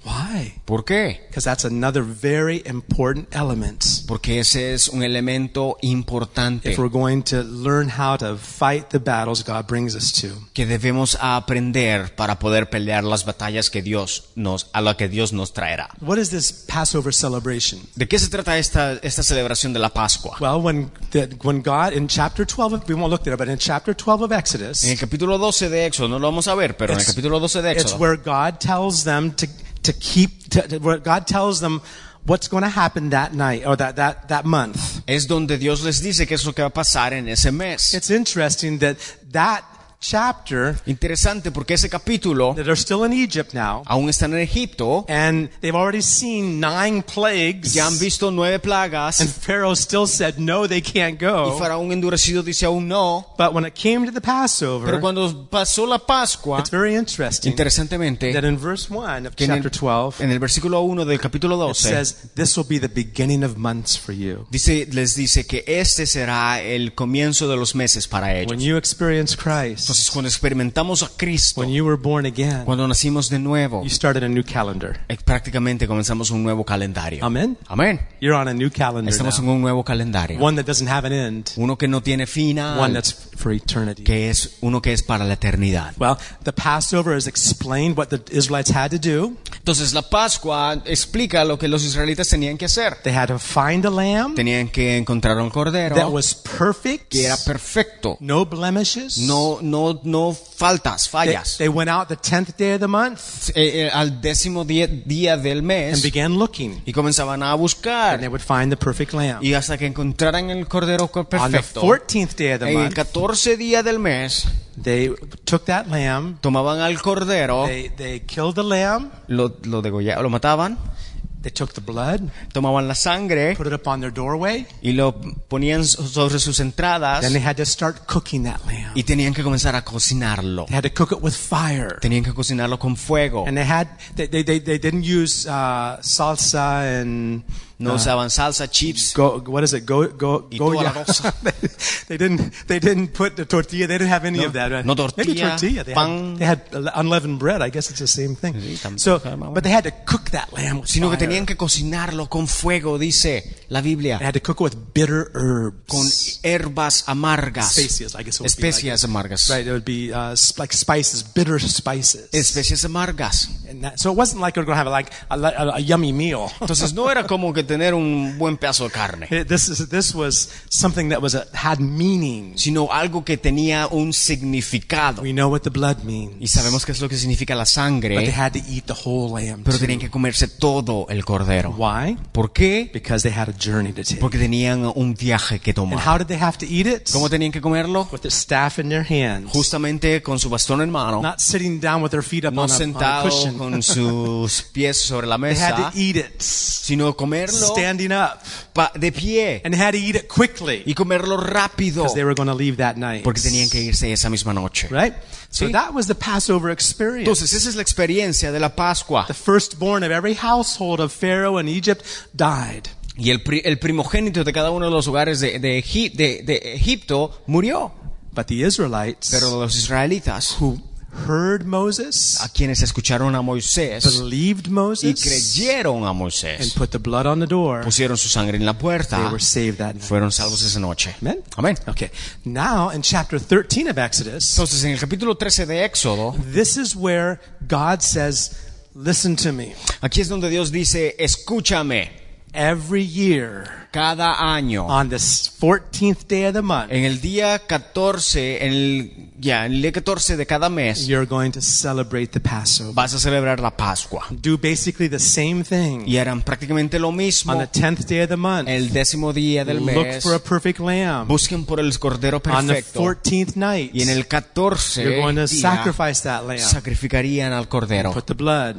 S1: Why?
S2: ¿Por qué?
S1: Because that's another very important element.
S2: Porque ese es un elemento importante
S1: If we're going to learn how to fight the battles God brings us to.
S2: que debemos aprender para poder pelear las batallas que Dios nos a la que Dios nos traerá.
S1: What is this Passover celebration?
S2: ¿De qué se trata esta esta celebración de la Pascua?
S1: Well, when the, when God in chapter 12 of, we won't look there, but in chapter 12 of Exodus,
S2: En el capítulo 12 de Éxodo, no lo vamos a ver, pero en el
S1: It's-
S2: capítulo 12 de
S1: it's
S2: Éxodo
S1: where God tells them to to keep to, where God tells them what's going to happen that night or that that that month.
S2: es donde Dios les dice qué es lo que va a pasar en ese mes.
S1: It's interesting that that chapter
S2: Interesante porque ese capítulo
S1: that they're still in Egypt now
S2: aún están en Egipto,
S1: and they've already seen nine plagues
S2: ya han visto nueve plagas, and
S1: Pharaoh still said no they can't go. y.
S2: Faraón endurecido dice aún no,
S1: But when it came to the Passover, pero
S2: cuando pasó la Pascua,
S1: it's very interesting
S2: interesantemente,
S1: that in verse 1 of chapter 12
S2: en el versículo 1 del capítulo
S1: it says this will be the beginning of months for you.
S2: dice, les dice que este será el comienzo de los meses para ellos.
S1: When you experience Christ,
S2: Entonces cuando experimentamos a Cristo,
S1: when you were born again,
S2: cuando nacimos de nuevo,
S1: you started a new calendar.
S2: eh, prácticamente comenzamos un nuevo calendario.
S1: Amen.
S2: Amén.
S1: You're on a new calendar
S2: Estamos en
S1: now.
S2: un nuevo calendario.
S1: One that doesn't have an end,
S2: Uno que no tiene
S1: one
S2: final,
S1: that's for eternity.
S2: que es uno que es para la eternidad.
S1: Well, the Passover has explained what the Israelites had to do.
S2: Entonces la Pascua explica lo que los israelitas tenían que hacer.
S1: They had to find a lamb
S2: Tenían que encontrar un
S1: that
S2: cordero
S1: was perfect,
S2: que era perfecto.
S1: no blemishes.
S2: No, no, no faltas,
S1: They,
S2: fallas.
S1: they went out the tenth day of the month
S2: Eh, eh, al décimo día, día del
S1: and
S2: mes
S1: began looking,
S2: y comenzaban a
S1: and they
S2: buscar
S1: would find the perfect lamb.
S2: y hasta que encontraran el cordero co-
S1: On the
S2: perfecto.
S1: 14th day of the
S2: En el
S1: month,
S2: 14 día del mes
S1: they took that lamb,
S2: tomaban al cordero,
S1: they, they killed the lamb,
S2: lo, lo degollaban, lo mataban,
S1: they took the blood,
S2: tomaban la sangre
S1: put it up on their doorway,
S2: y lo ponían sobre sus entradas
S1: then they had to start cooking that lamb.
S2: y tenían que comenzar a cocinarlo.
S1: They had to cook it with fire.
S2: Tenían que cocinarlo con fuego.
S1: And they had, they, they, they, they didn't use uh, salsa and
S2: No usaban salsa, chips.
S1: go, what is it? Go, go,
S2: Y
S1: go.
S2: toda la cosa.
S1: they didn't, they didn't put the tortilla. They didn't have any
S2: No,
S1: of that. right?
S2: no
S1: Maybe
S2: tortilla,
S1: tortilla. They
S2: pan.
S1: had, they had unleavened bread. I guess it's the same thing.
S2: Sí,
S1: So, but they had to cook that lamb with
S2: Sino que tenían que cocinarlo con fuego, dice la Biblia.
S1: They had to cook it with bitter herbs.
S2: Con herbas amargas.
S1: Especias, I guess it would
S2: Especias
S1: be like,
S2: amargas.
S1: Right, it would be uh, like spices, bitter spices.
S2: Especias amargas.
S1: And that, so it wasn't like we we're going to have like a, a, a yummy meal.
S2: Entonces no era como que tener un buen pedazo de carne,
S1: It- this is this was something that was a, had meaning.
S2: sino algo que tenía un significado.
S1: We know what the blood means.
S2: Y sabemos qué es lo que significa la
S1: But they
S2: sangre,
S1: had to eat the whole lamb.
S2: pero tenían que comerse todo el cordero.
S1: Why?
S2: ¿Por qué?
S1: Because they had to journey to take.
S2: porque tenían un viaje que
S1: And
S2: tomar.
S1: how did they have to eat it?
S2: ¿Cómo tenían que comerlo?
S1: With their staff in their hands.
S2: Justamente con su bastón en mano,
S1: Not sitting down with their feet up
S2: no
S1: on, a, on a
S2: sentado
S1: cushion.
S2: con sus pies sobre la
S1: They had
S2: mesa,
S1: to eat it
S2: sino comerlo
S1: standing up.
S2: pa- de pie
S1: And had to eat it quickly
S2: y comerlo rápido
S1: because they were going to leave that night.
S2: porque tenían que irse esa misma noche.
S1: Right? So
S2: Sí.
S1: that was the Passover experience.
S2: Entonces, esa es la experiencia de la Pascua.
S1: The firstborn of every household of Pharaoh in Egypt died.
S2: Y el, pri- el primogénito de cada uno de los hogares de, de Egip- de- de Egipto murió.
S1: But the Israelites
S2: Pero los israelitas,
S1: who heard Moses,
S2: a quienes escucharon a Moisés
S1: believed
S2: y
S1: Moses,
S2: creyeron a
S1: and
S2: Moisés,
S1: put the blood on the door,
S2: pusieron su sangre en la
S1: they
S2: puerta,
S1: were saved that night.
S2: fueron salvos esa noche.
S1: Amen?
S2: Amén.
S1: Okay. Now, in chapter 13 of Exodus,
S2: Entonces, en el capítulo 13 de Éxodo,
S1: this is where God says, Listen to me.
S2: aquí es donde Dios dice, escúchame,
S1: Every year,
S2: cada año,
S1: on this 14th day of the month,
S2: en el día 14, en el, ya, en el día 14 de cada mes,
S1: you're going to celebrate the Passover.
S2: vas a celebrar la Pascua.
S1: Do basically the same thing.
S2: Y eran prácticamente lo mismo.
S1: On the 10th day of the month,
S2: El décimo día del
S1: look
S2: mes,
S1: for a perfect lamb.
S2: busquen por el cordero
S1: On the
S2: perfecto.
S1: 14th night,
S2: Y en el 14
S1: you're going to
S2: día,
S1: sacrifice that lamb.
S2: sacrificarían al cordero.
S1: Put the blood.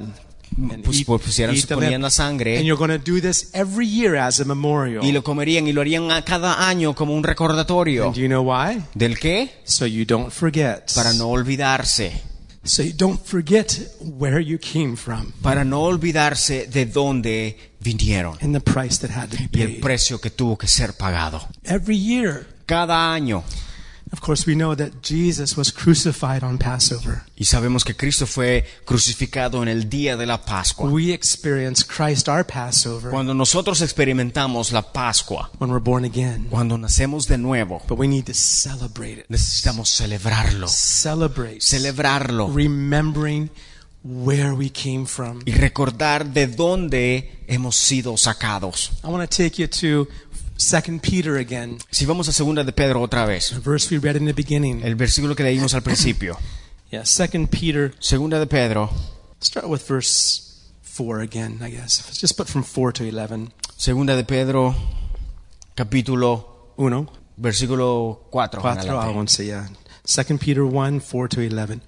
S1: And
S2: Pues, pusieran-
S1: eat
S2: ponían la sangre.
S1: And you're do this every year as a memorial.
S2: Y lo comerían y lo harían a cada año como un recordatorio.
S1: And do you know why?
S2: ¿Del qué?
S1: So you don't forget.
S2: Para no olvidarse.
S1: So you don't forget where you came from
S2: Para no olvidarse de dónde vinieron.
S1: and the price that had to be
S2: Y el precio que tuvo que ser pagado.
S1: Every year.
S2: Cada año.
S1: Of course, we know that Jesus was crucified on Passover.
S2: Y sabemos que Cristo fue crucificado en el día de la Pascua.
S1: We experience Christ our Passover
S2: Cuando nosotros experimentamos la Pascua,
S1: when we're born again.
S2: cuando nacemos de nuevo,
S1: But we need to celebrate it.
S2: necesitamos celebrarlo.
S1: Celebrate.
S2: Celebrarlo.
S1: Remembering where we came from.
S2: y recordar de dónde hemos sido sacados.
S1: I want to take you to 2 Peter again,
S2: Si vamos a segunda de Pedro otra vez,
S1: a verse we read in the beginning.
S2: el versículo que leímos al principio.
S1: Yeah, Second Peter,
S2: Segunda de Pedro,
S1: start with verse 4 again, I guess. Let's Just put from 4 to 11.
S2: segunda de Pedro, capítulo,
S1: Uno,
S2: versículo 4.
S1: cuatro, I won't say, yeah. 2 Peter 1, 4 to 11.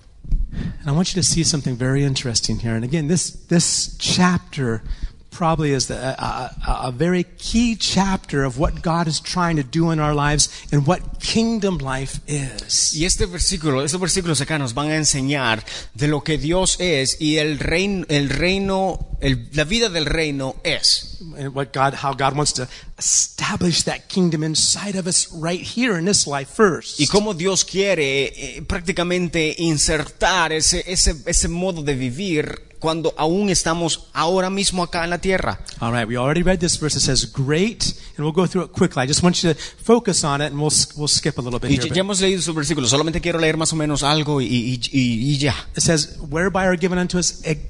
S1: And I want you to see something very interesting here. And again, this, this chapter probably is the, a, a, a very key chapter of what God is trying to do in our lives and what kingdom life is.
S2: Y este versículo, estos versículos acá nos van a enseñar de lo que Dios es y el reino, el reino, el- la vida del reino es.
S1: and what God, how God wants to establish that kingdom inside of us right here in this life first.
S2: Y cómo Dios quiere eh, prácticamente insertar ese, ese, ese modo de vivir cuando aún estamos ahora mismo acá en la tierra.
S1: All right, we already read this verse. It says great, and we'll go through it quickly. I just want you to focus on it, and we'll we'll skip a little bit
S2: Y
S1: here.
S2: ya hemos leído su versículo, solamente quiero leer más o menos algo y, y- y- y ya.
S1: It says, "Whereby are given unto us ex-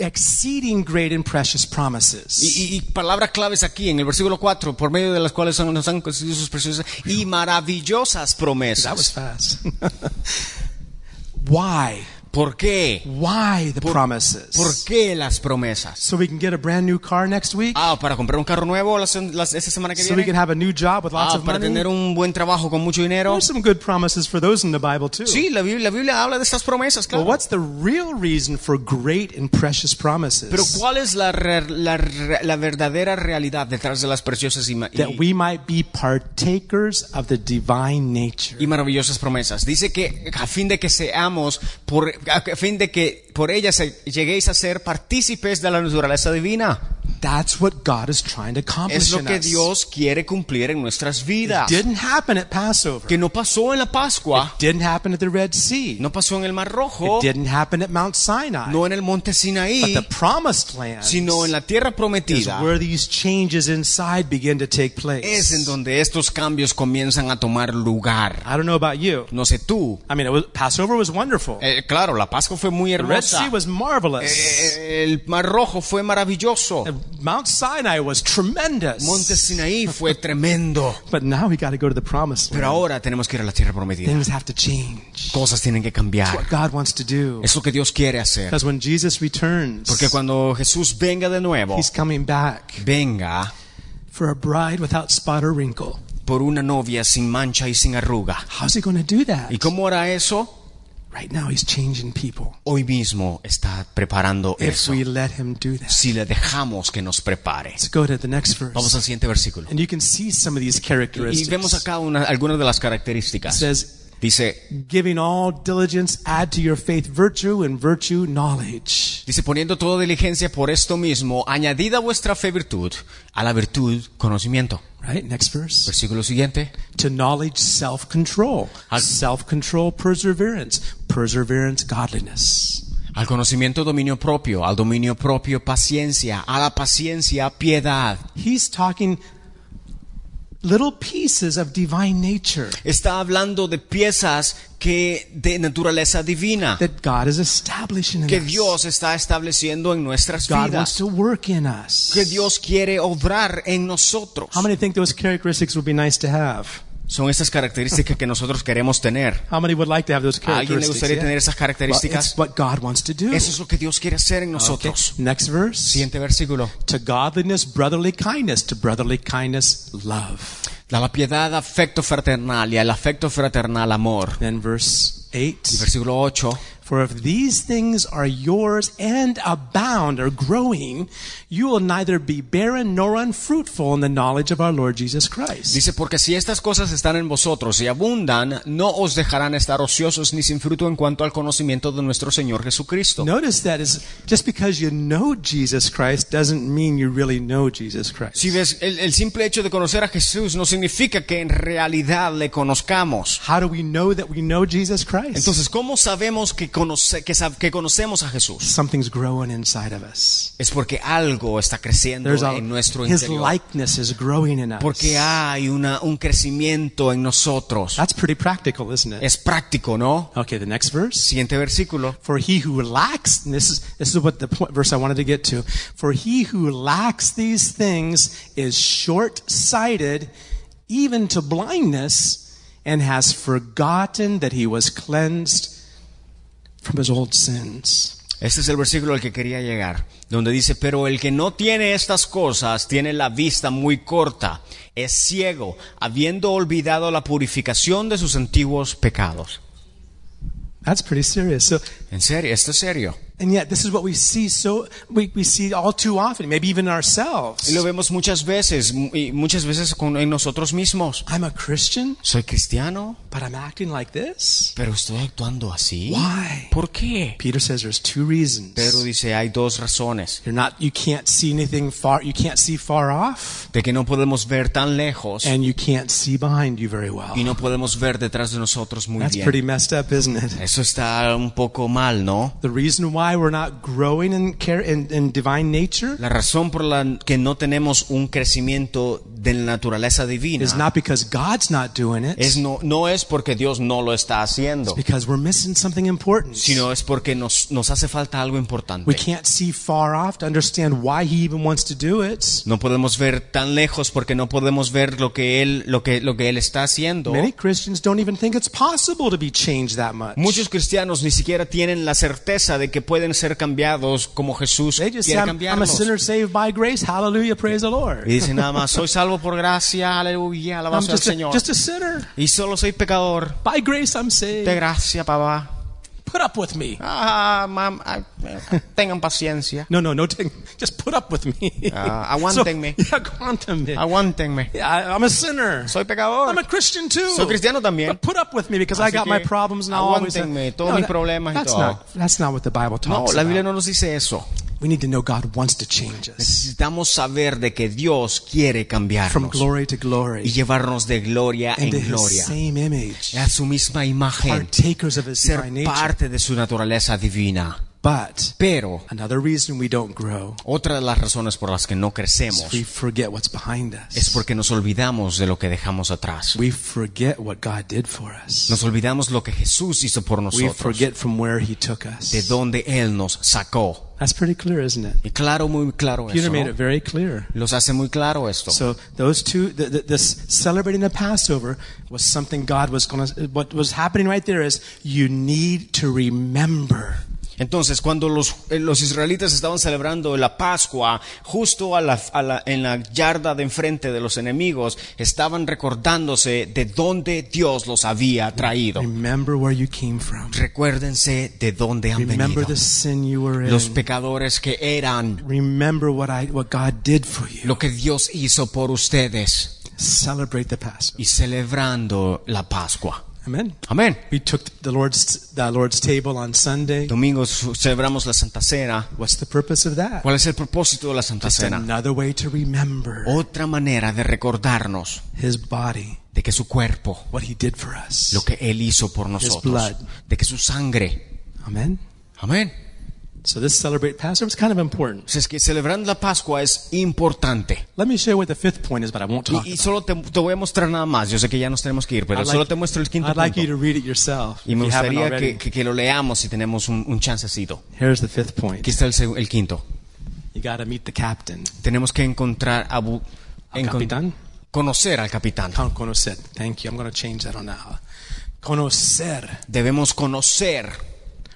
S1: exceeding great and precious promises."
S2: Y, y- palabras claves aquí en el versículo 4, por medio de las cuales son- nos han concedido sus preciosas y maravillosas
S1: That was
S2: promesas.
S1: fast. Why?
S2: ¿Por qué?
S1: Why the
S2: Por-
S1: promises?
S2: ¿Por qué las promesas?
S1: So we can get a brand new car next week.
S2: Ah, para comprar un carro nuevo la se- la- esta semana que
S1: so we can
S2: viene.
S1: have a new job with lots
S2: Ah,
S1: of
S2: para
S1: money.
S2: tener un buen trabajo con mucho dinero.
S1: There's some good promises for those in the Bible too.
S2: Sí, la Biblia, la Biblia habla de estas promesas,
S1: Well,
S2: claro.
S1: what's the real reason for great and precious promises?
S2: Pero ¿cuál es la, la, la verdadera realidad detrás de las preciosas y, y-
S1: that we might be partakers of the divine nature.
S2: y maravillosas promesas? Dice que a fin de que seamos, por, a fin de que por ellas se- lleguéis a ser partícipes de la naturaleza divina.
S1: That's what God is trying to accomplish
S2: Es lo que. Dios quiere cumplir en nuestras vidas.
S1: Didn't happen at Passover.
S2: Que no pasó en la Pascua,
S1: Didn't happen at the Red Sea.
S2: no pasó en el Mar Rojo,
S1: It didn't happen at Mount Sinai.
S2: no en el Monte
S1: but
S2: Sinaí,
S1: the promised land
S2: sino en la tierra
S1: is
S2: prometida.
S1: where these changes inside begin to take place.
S2: Es en donde estos cambios comienzan a tomar lugar.
S1: I don't know about you.
S2: No sé tú.
S1: I mean, it was, Passover was wonderful.
S2: Eh, claro, la Pascua fue muy
S1: the Red
S2: hermosa.
S1: Sea was marvelous.
S2: Eh, el Mar Rojo fue maravilloso.
S1: Mount Sinai was tremendous.
S2: Monte Sinaí fue tremendo.
S1: But now we got to go to the promised
S2: Pero
S1: land.
S2: ahora tenemos que ir a la tierra prometida.
S1: Things have to change.
S2: Cosas tienen que cambiar.
S1: what God wants to do.
S2: Es lo que Dios quiere hacer.
S1: Because when Jesus returns,
S2: Porque cuando Jesús venga de nuevo,
S1: He's coming back
S2: venga
S1: for a bride without spot or wrinkle.
S2: por una novia sin mancha y sin arruga.
S1: How's he going to do that?
S2: ¿Y cómo hará eso?
S1: Right now, he's changing people.
S2: Hoy mismo está preparando
S1: If
S2: eso.
S1: we let him do that.
S2: Si le dejamos que nos prepare.
S1: Let's go to the next verse.
S2: Vamos al siguiente versículo.
S1: And you can see some of these
S2: Y
S1: characteristics.
S2: vemos acá una- algunas de las
S1: It
S2: características.
S1: says,
S2: Dice,
S1: giving all diligence, add to your faith virtue, and virtue knowledge.
S2: dice, poniendo toda diligencia por esto mismo, añadida vuestra fe virtud, a la virtud conocimiento.
S1: Right? Next verse.
S2: Versículo siguiente.
S1: To knowledge, self control.
S2: Al-
S1: Self control, perseverance. Perseverance, godliness.
S2: Al conocimiento dominio propio, al dominio propio paciencia, a la paciencia piedad.
S1: He's talking little pieces of divine nature
S2: Está hablando de piezas que de naturaleza divina
S1: that God is establishing in
S2: que
S1: us.
S2: Dios está estableciendo en nuestras
S1: God wants to work in us.
S2: que Dios quiere obrar en nosotros.
S1: How many think those characteristics would be nice to have?
S2: Son estas características que nosotros queremos tener.
S1: How many would like to have those
S2: ¿A alguien le
S1: characteristics?
S2: gustaría
S1: Yeah.
S2: tener esas
S1: Well,
S2: características?
S1: it's what God wants to do.
S2: Eso es lo que Dios quiere hacer en
S1: Okay.
S2: nosotros.
S1: Next verse.
S2: Siguiente versículo.
S1: To godliness, brotherly kindness. To brotherly kindness, love.
S2: A la piedad, afecto fraternal y al afecto fraternal, amor.
S1: Then verse 8.
S2: Y versículo 8.
S1: For if these things are yours and abound or growing, you will neither be barren nor unfruitful in the knowledge of our Lord Jesus Christ.
S2: Dice, porque si estas cosas están en vosotros y abundan, no os dejarán estar ociosos ni sin fruto en cuanto al conocimiento de nuestro Señor Jesucristo.
S1: Notice that is just because you know Jesus Christ doesn't mean you really know Jesus Christ.
S2: Si ves, el, el simple hecho de conocer a Jesús no significa que en realidad le conozcamos.
S1: How do we know that we know Jesus Christ?
S2: Entonces, ¿cómo sabemos que, conoce- que, que conocemos a Jesús?
S1: Something's growing inside of us.
S2: Es porque algo está creciendo
S1: a,
S2: en nuestro
S1: his
S2: interior.
S1: likeness is growing in us.
S2: Porque hay una, un crecimiento en nosotros.
S1: That's pretty practical, isn't it?
S2: Es práctico, ¿no?
S1: Okay, the next verse.
S2: Siguiente versículo.
S1: For he who lacks, this is, this is what the point, verse I wanted to get to. For he who lacks these things is short sighted, even to blindness, and has forgotten that he was cleansed from his old sins.
S2: Este es el versículo al que quería llegar, donde dice, pero el que no tiene estas cosas tiene la vista muy corta, es ciego, habiendo olvidado la purificación de sus antiguos pecados.
S1: That's pretty serious. So,
S2: En serio, esto es serio.
S1: And yet this is what we see so, we, we see all too often, maybe even ourselves.
S2: Lo vemos muchas veces, y muchas veces con, en nosotros mismos.
S1: I'm a Christian,
S2: Soy cristiano,
S1: but I'm acting like this.
S2: pero estoy actuando así.
S1: Why?
S2: ¿Por qué?
S1: Peter says there's two reasons.
S2: Pedro dice, hay dos razones.
S1: You're not, you can't see anything far, you can't see far off,
S2: De que no podemos ver tan lejos
S1: and you can't see behind you very well.
S2: y no podemos ver detrás de nosotros muy
S1: That's
S2: bien.
S1: pretty messed up, isn't it?
S2: Eso está un poco mal, ¿no?
S1: The reason why we're not growing in, care, in, in divine nature
S2: La razón por la que no tenemos un crecimiento de la naturaleza divina
S1: is not because God's not doing it,
S2: es no, no es porque Dios no lo está haciendo,
S1: because we're missing something important.
S2: sino es porque nos, nos hace falta algo importante.
S1: We can't see far off to understand why He even wants to do it.
S2: No podemos ver tan lejos porque no podemos ver lo que él lo que lo que él está haciendo.
S1: Many Christians don't even think it's possible to be changed that much.
S2: Muchos cristianos ni siquiera tienen la certeza de que pueden ser cambiados como Jesús
S1: They just say,
S2: quiere
S1: I'm, I'm a
S2: cambiarlos.
S1: sinner saved by grace. Hallelujah, praise the Lord.
S2: Y dicen nada más, soy salvo por gracia, aleluya,
S1: I'm
S2: alabanza al
S1: just a,
S2: Señor.
S1: just a sinner.
S2: Y solo soy pecador.
S1: By grace I'm saved.
S2: De gracia, papá.
S1: Put up with me.
S2: Ah, mam, ah, eh, tengan paciencia.
S1: No, no, no. take- Just put up with me.
S2: Ah, aguántenme.
S1: So, yeah, aguántenme.
S2: Aguántenme.
S1: Yeah, I, I'm a sinner.
S2: Soy pecador.
S1: I'm a Christian too.
S2: Soy cristiano también.
S1: But put up with me because I got my problems now. Always.
S2: aguántenme todos mis
S1: that-
S2: problemas y
S1: that's
S2: todo.
S1: not that's not what the Bible talks No,
S2: la Biblia
S1: about.
S2: no nos dice eso.
S1: We need to know God wants to change us.
S2: Necesitamos saber de que Dios quiere
S1: from
S2: cambiarnos
S1: glory to
S2: y
S1: glory
S2: llevarnos de gloria en
S1: into His
S2: gloria.
S1: same image,
S2: a su misma imagen,
S1: partakers of His
S2: ser
S1: divine nature.
S2: parte de su naturaleza divina.
S1: But
S2: Pero
S1: another reason we don't grow
S2: otra de las razones por las que no
S1: is
S2: crecemos
S1: we forget what's behind us.
S2: es porque nos olvidamos de lo que dejamos atrás.
S1: we forget what God did for us.
S2: Nos olvidamos lo que Jesús hizo por
S1: We forget from where He took us.
S2: de donde Él nos sacó.
S1: That's pretty clear, isn't it?
S2: Y claro, muy claro
S1: Peter
S2: eso.
S1: made it very clear.
S2: Los hace muy claro esto.
S1: So those two, the, the, this celebrating the Passover was something God was going to. What was happening right there is you need to remember
S2: Entonces, cuando los, eh, los israelitas estaban celebrando la Pascua, justo a la, a la- en la yarda de enfrente de los enemigos, estaban recordándose de dónde Dios los había traído.
S1: Remember where you came from.
S2: Recuérdense de dónde han
S1: Remember
S2: venido.
S1: the sin you were
S2: Los
S1: in.
S2: pecadores que eran,
S1: Remember what I what God did for you.
S2: lo que Dios hizo por ustedes
S1: Celebrate the Passover.
S2: y celebrando la Pascua.
S1: Amen.
S2: Amén.
S1: We took the Lord's the Lord's table on Sunday.
S2: Domingo celebramos la Santa Cena.
S1: What's the purpose of that?
S2: ¿Cuál es el propósito de la Santa
S1: Just
S2: Cena?
S1: another way to remember
S2: Otra manera de recordarnos
S1: His body,
S2: de que su cuerpo,
S1: what He did for us.
S2: lo que Él hizo por nosotros,
S1: blood.
S2: de que su sangre.
S1: Amen.
S2: Amén.
S1: So this celebrate Passover is kind of important.
S2: O sea, es que celebrando la Pascua es importante.
S1: Let me show you what the fifth point is, but I won't talk.
S2: Y, y solo te, te voy a mostrar nada más. Yo sé que ya nos tenemos que ir, pero
S1: I'd
S2: solo
S1: like-
S2: te muestro el quinto
S1: I'd like you
S2: punto.
S1: to read it yourself.
S2: Y me gustaría que, que- que lo leamos si tenemos un, un chancecito.
S1: Here's the fifth point.
S2: Aquí está el, el quinto.
S1: You got to meet the captain.
S2: Tenemos que encontrar a Bu-
S1: Al
S2: encont-
S1: capitán.
S2: conocer al capitán.
S1: Con- Conocer. Thank you. I'm going to change that on now. Conocer
S2: Debemos conocer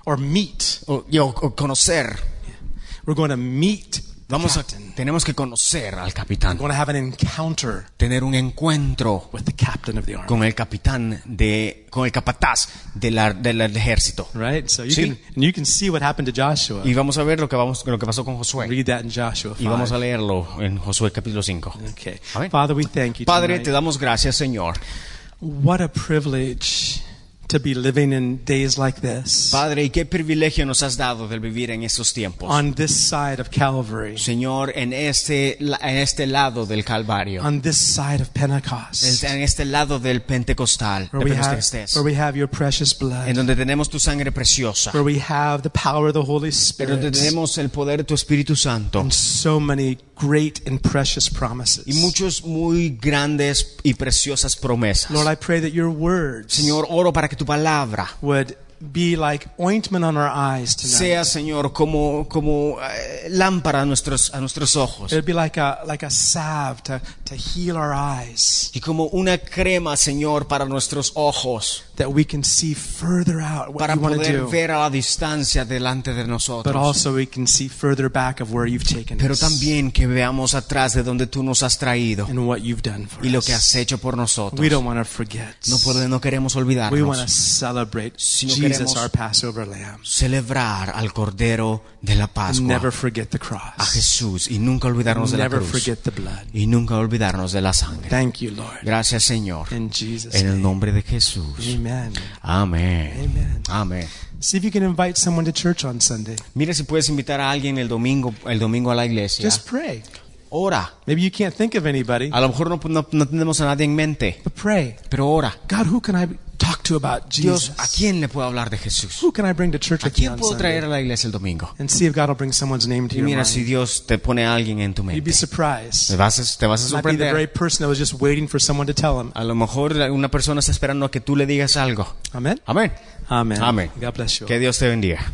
S1: or meet.
S2: o, y- o- o conocer.
S1: We're going to meet
S2: Vamos a, tenemos que conocer al
S1: We're
S2: capitán.
S1: going to have an encounter
S2: Tener un encuentro
S1: with the captain of the army.
S2: con el capitán de, con el capataz de la- del ejército.
S1: Right? So you
S2: Sí.
S1: can and you can see what happened to Joshua.
S2: Y vamos a ver lo que vamos, lo que pasó con Josué.
S1: Read that in Joshua
S2: Y vamos a
S1: 5.
S2: leerlo en Josué capítulo 5.
S1: Okay. Father, we thank you.
S2: Padre,
S1: tonight.
S2: te damos gracias, Señor.
S1: What a privilege to be living in days like this
S2: Padre, y qué privilegio nos has dado del vivir en estos tiempos.
S1: on this side of Calvary,
S2: Señor, en este, en este lado del Calvario,
S1: on this side of Pentecost,
S2: en este lado del Pentecostal, de
S1: where we have,
S2: Pentecostés,
S1: where we have your precious blood,
S2: en donde tenemos tu sangre preciosa,
S1: where we have the power of the Holy
S2: en donde
S1: Spirit,
S2: tenemos el poder de tu Espíritu Santo.
S1: and so many great and precious promises.
S2: y muchos muy grandes y preciosas promesas.
S1: Lord, I pray that your words
S2: Señor, oro para que tu palabra
S1: would be like ointment on our eyes tonight.
S2: sea, Señor, como, como eh, lámpara a nuestros, a nuestros ojos.
S1: It would be like a like a salve to, to heal our eyes,
S2: Y como una crema, Señor, para nuestros ojos,
S1: that we can see further out what
S2: para
S1: you want to
S2: poder
S1: do,
S2: ver a la distancia delante de
S1: but
S2: nosotros.
S1: also we can see further back of where you've taken
S2: Pero
S1: us
S2: también que veamos atrás de donde tú nos has traído
S1: and what you've done for
S2: y lo que has hecho por nosotros.
S1: We don't want to forget.
S2: No, pode- no queremos
S1: We want to
S2: olvidarnos.
S1: celebrate
S2: Sino
S1: Jesus,
S2: queremos-
S1: our Passover Lamb.
S2: Celebrar al Cordero de la Pascua,
S1: Never forget the
S2: a. Jesús, y nunca olvidarnos de la cruz.
S1: forget the blood.
S2: Y nunca olvidarnos de la sangre.
S1: Thank you, Lord.
S2: Gracias, Señor.
S1: In Jesus'
S2: En el nombre de Jesús.
S1: Amen.
S2: Amén.
S1: Amen.
S2: Amén.
S1: See if you can invite someone to church on Sunday.
S2: Mira si puedes invitar a alguien el domingo, el domingo a la iglesia.
S1: Just pray.
S2: Ora.
S1: Maybe you can't think of anybody,
S2: A lo mejor no, no- no tenemos a nadie en mente,
S1: but pray.
S2: pero ora.
S1: God, who can I talk to about
S2: Dios,
S1: Jesus?
S2: ¿a quién le puedo hablar de Jesús?
S1: Who can I bring to church
S2: ¿A quién puedo traer a la iglesia el domingo?
S1: And see if God will bring someone's name to
S2: Y
S1: your
S2: mira
S1: mind.
S2: si Dios te pone a alguien en tu
S1: You'd
S2: mente.
S1: be surprised.
S2: Te vas a, te vas a
S1: Might be the very
S2: sorprender.
S1: person that was just waiting for someone to tell him.
S2: A lo mejor una persona está esperando a que tú le digas algo.
S1: Amen.
S2: Amén.
S1: Amen.
S2: Amén.
S1: God bless you.
S2: Que Dios te bendiga.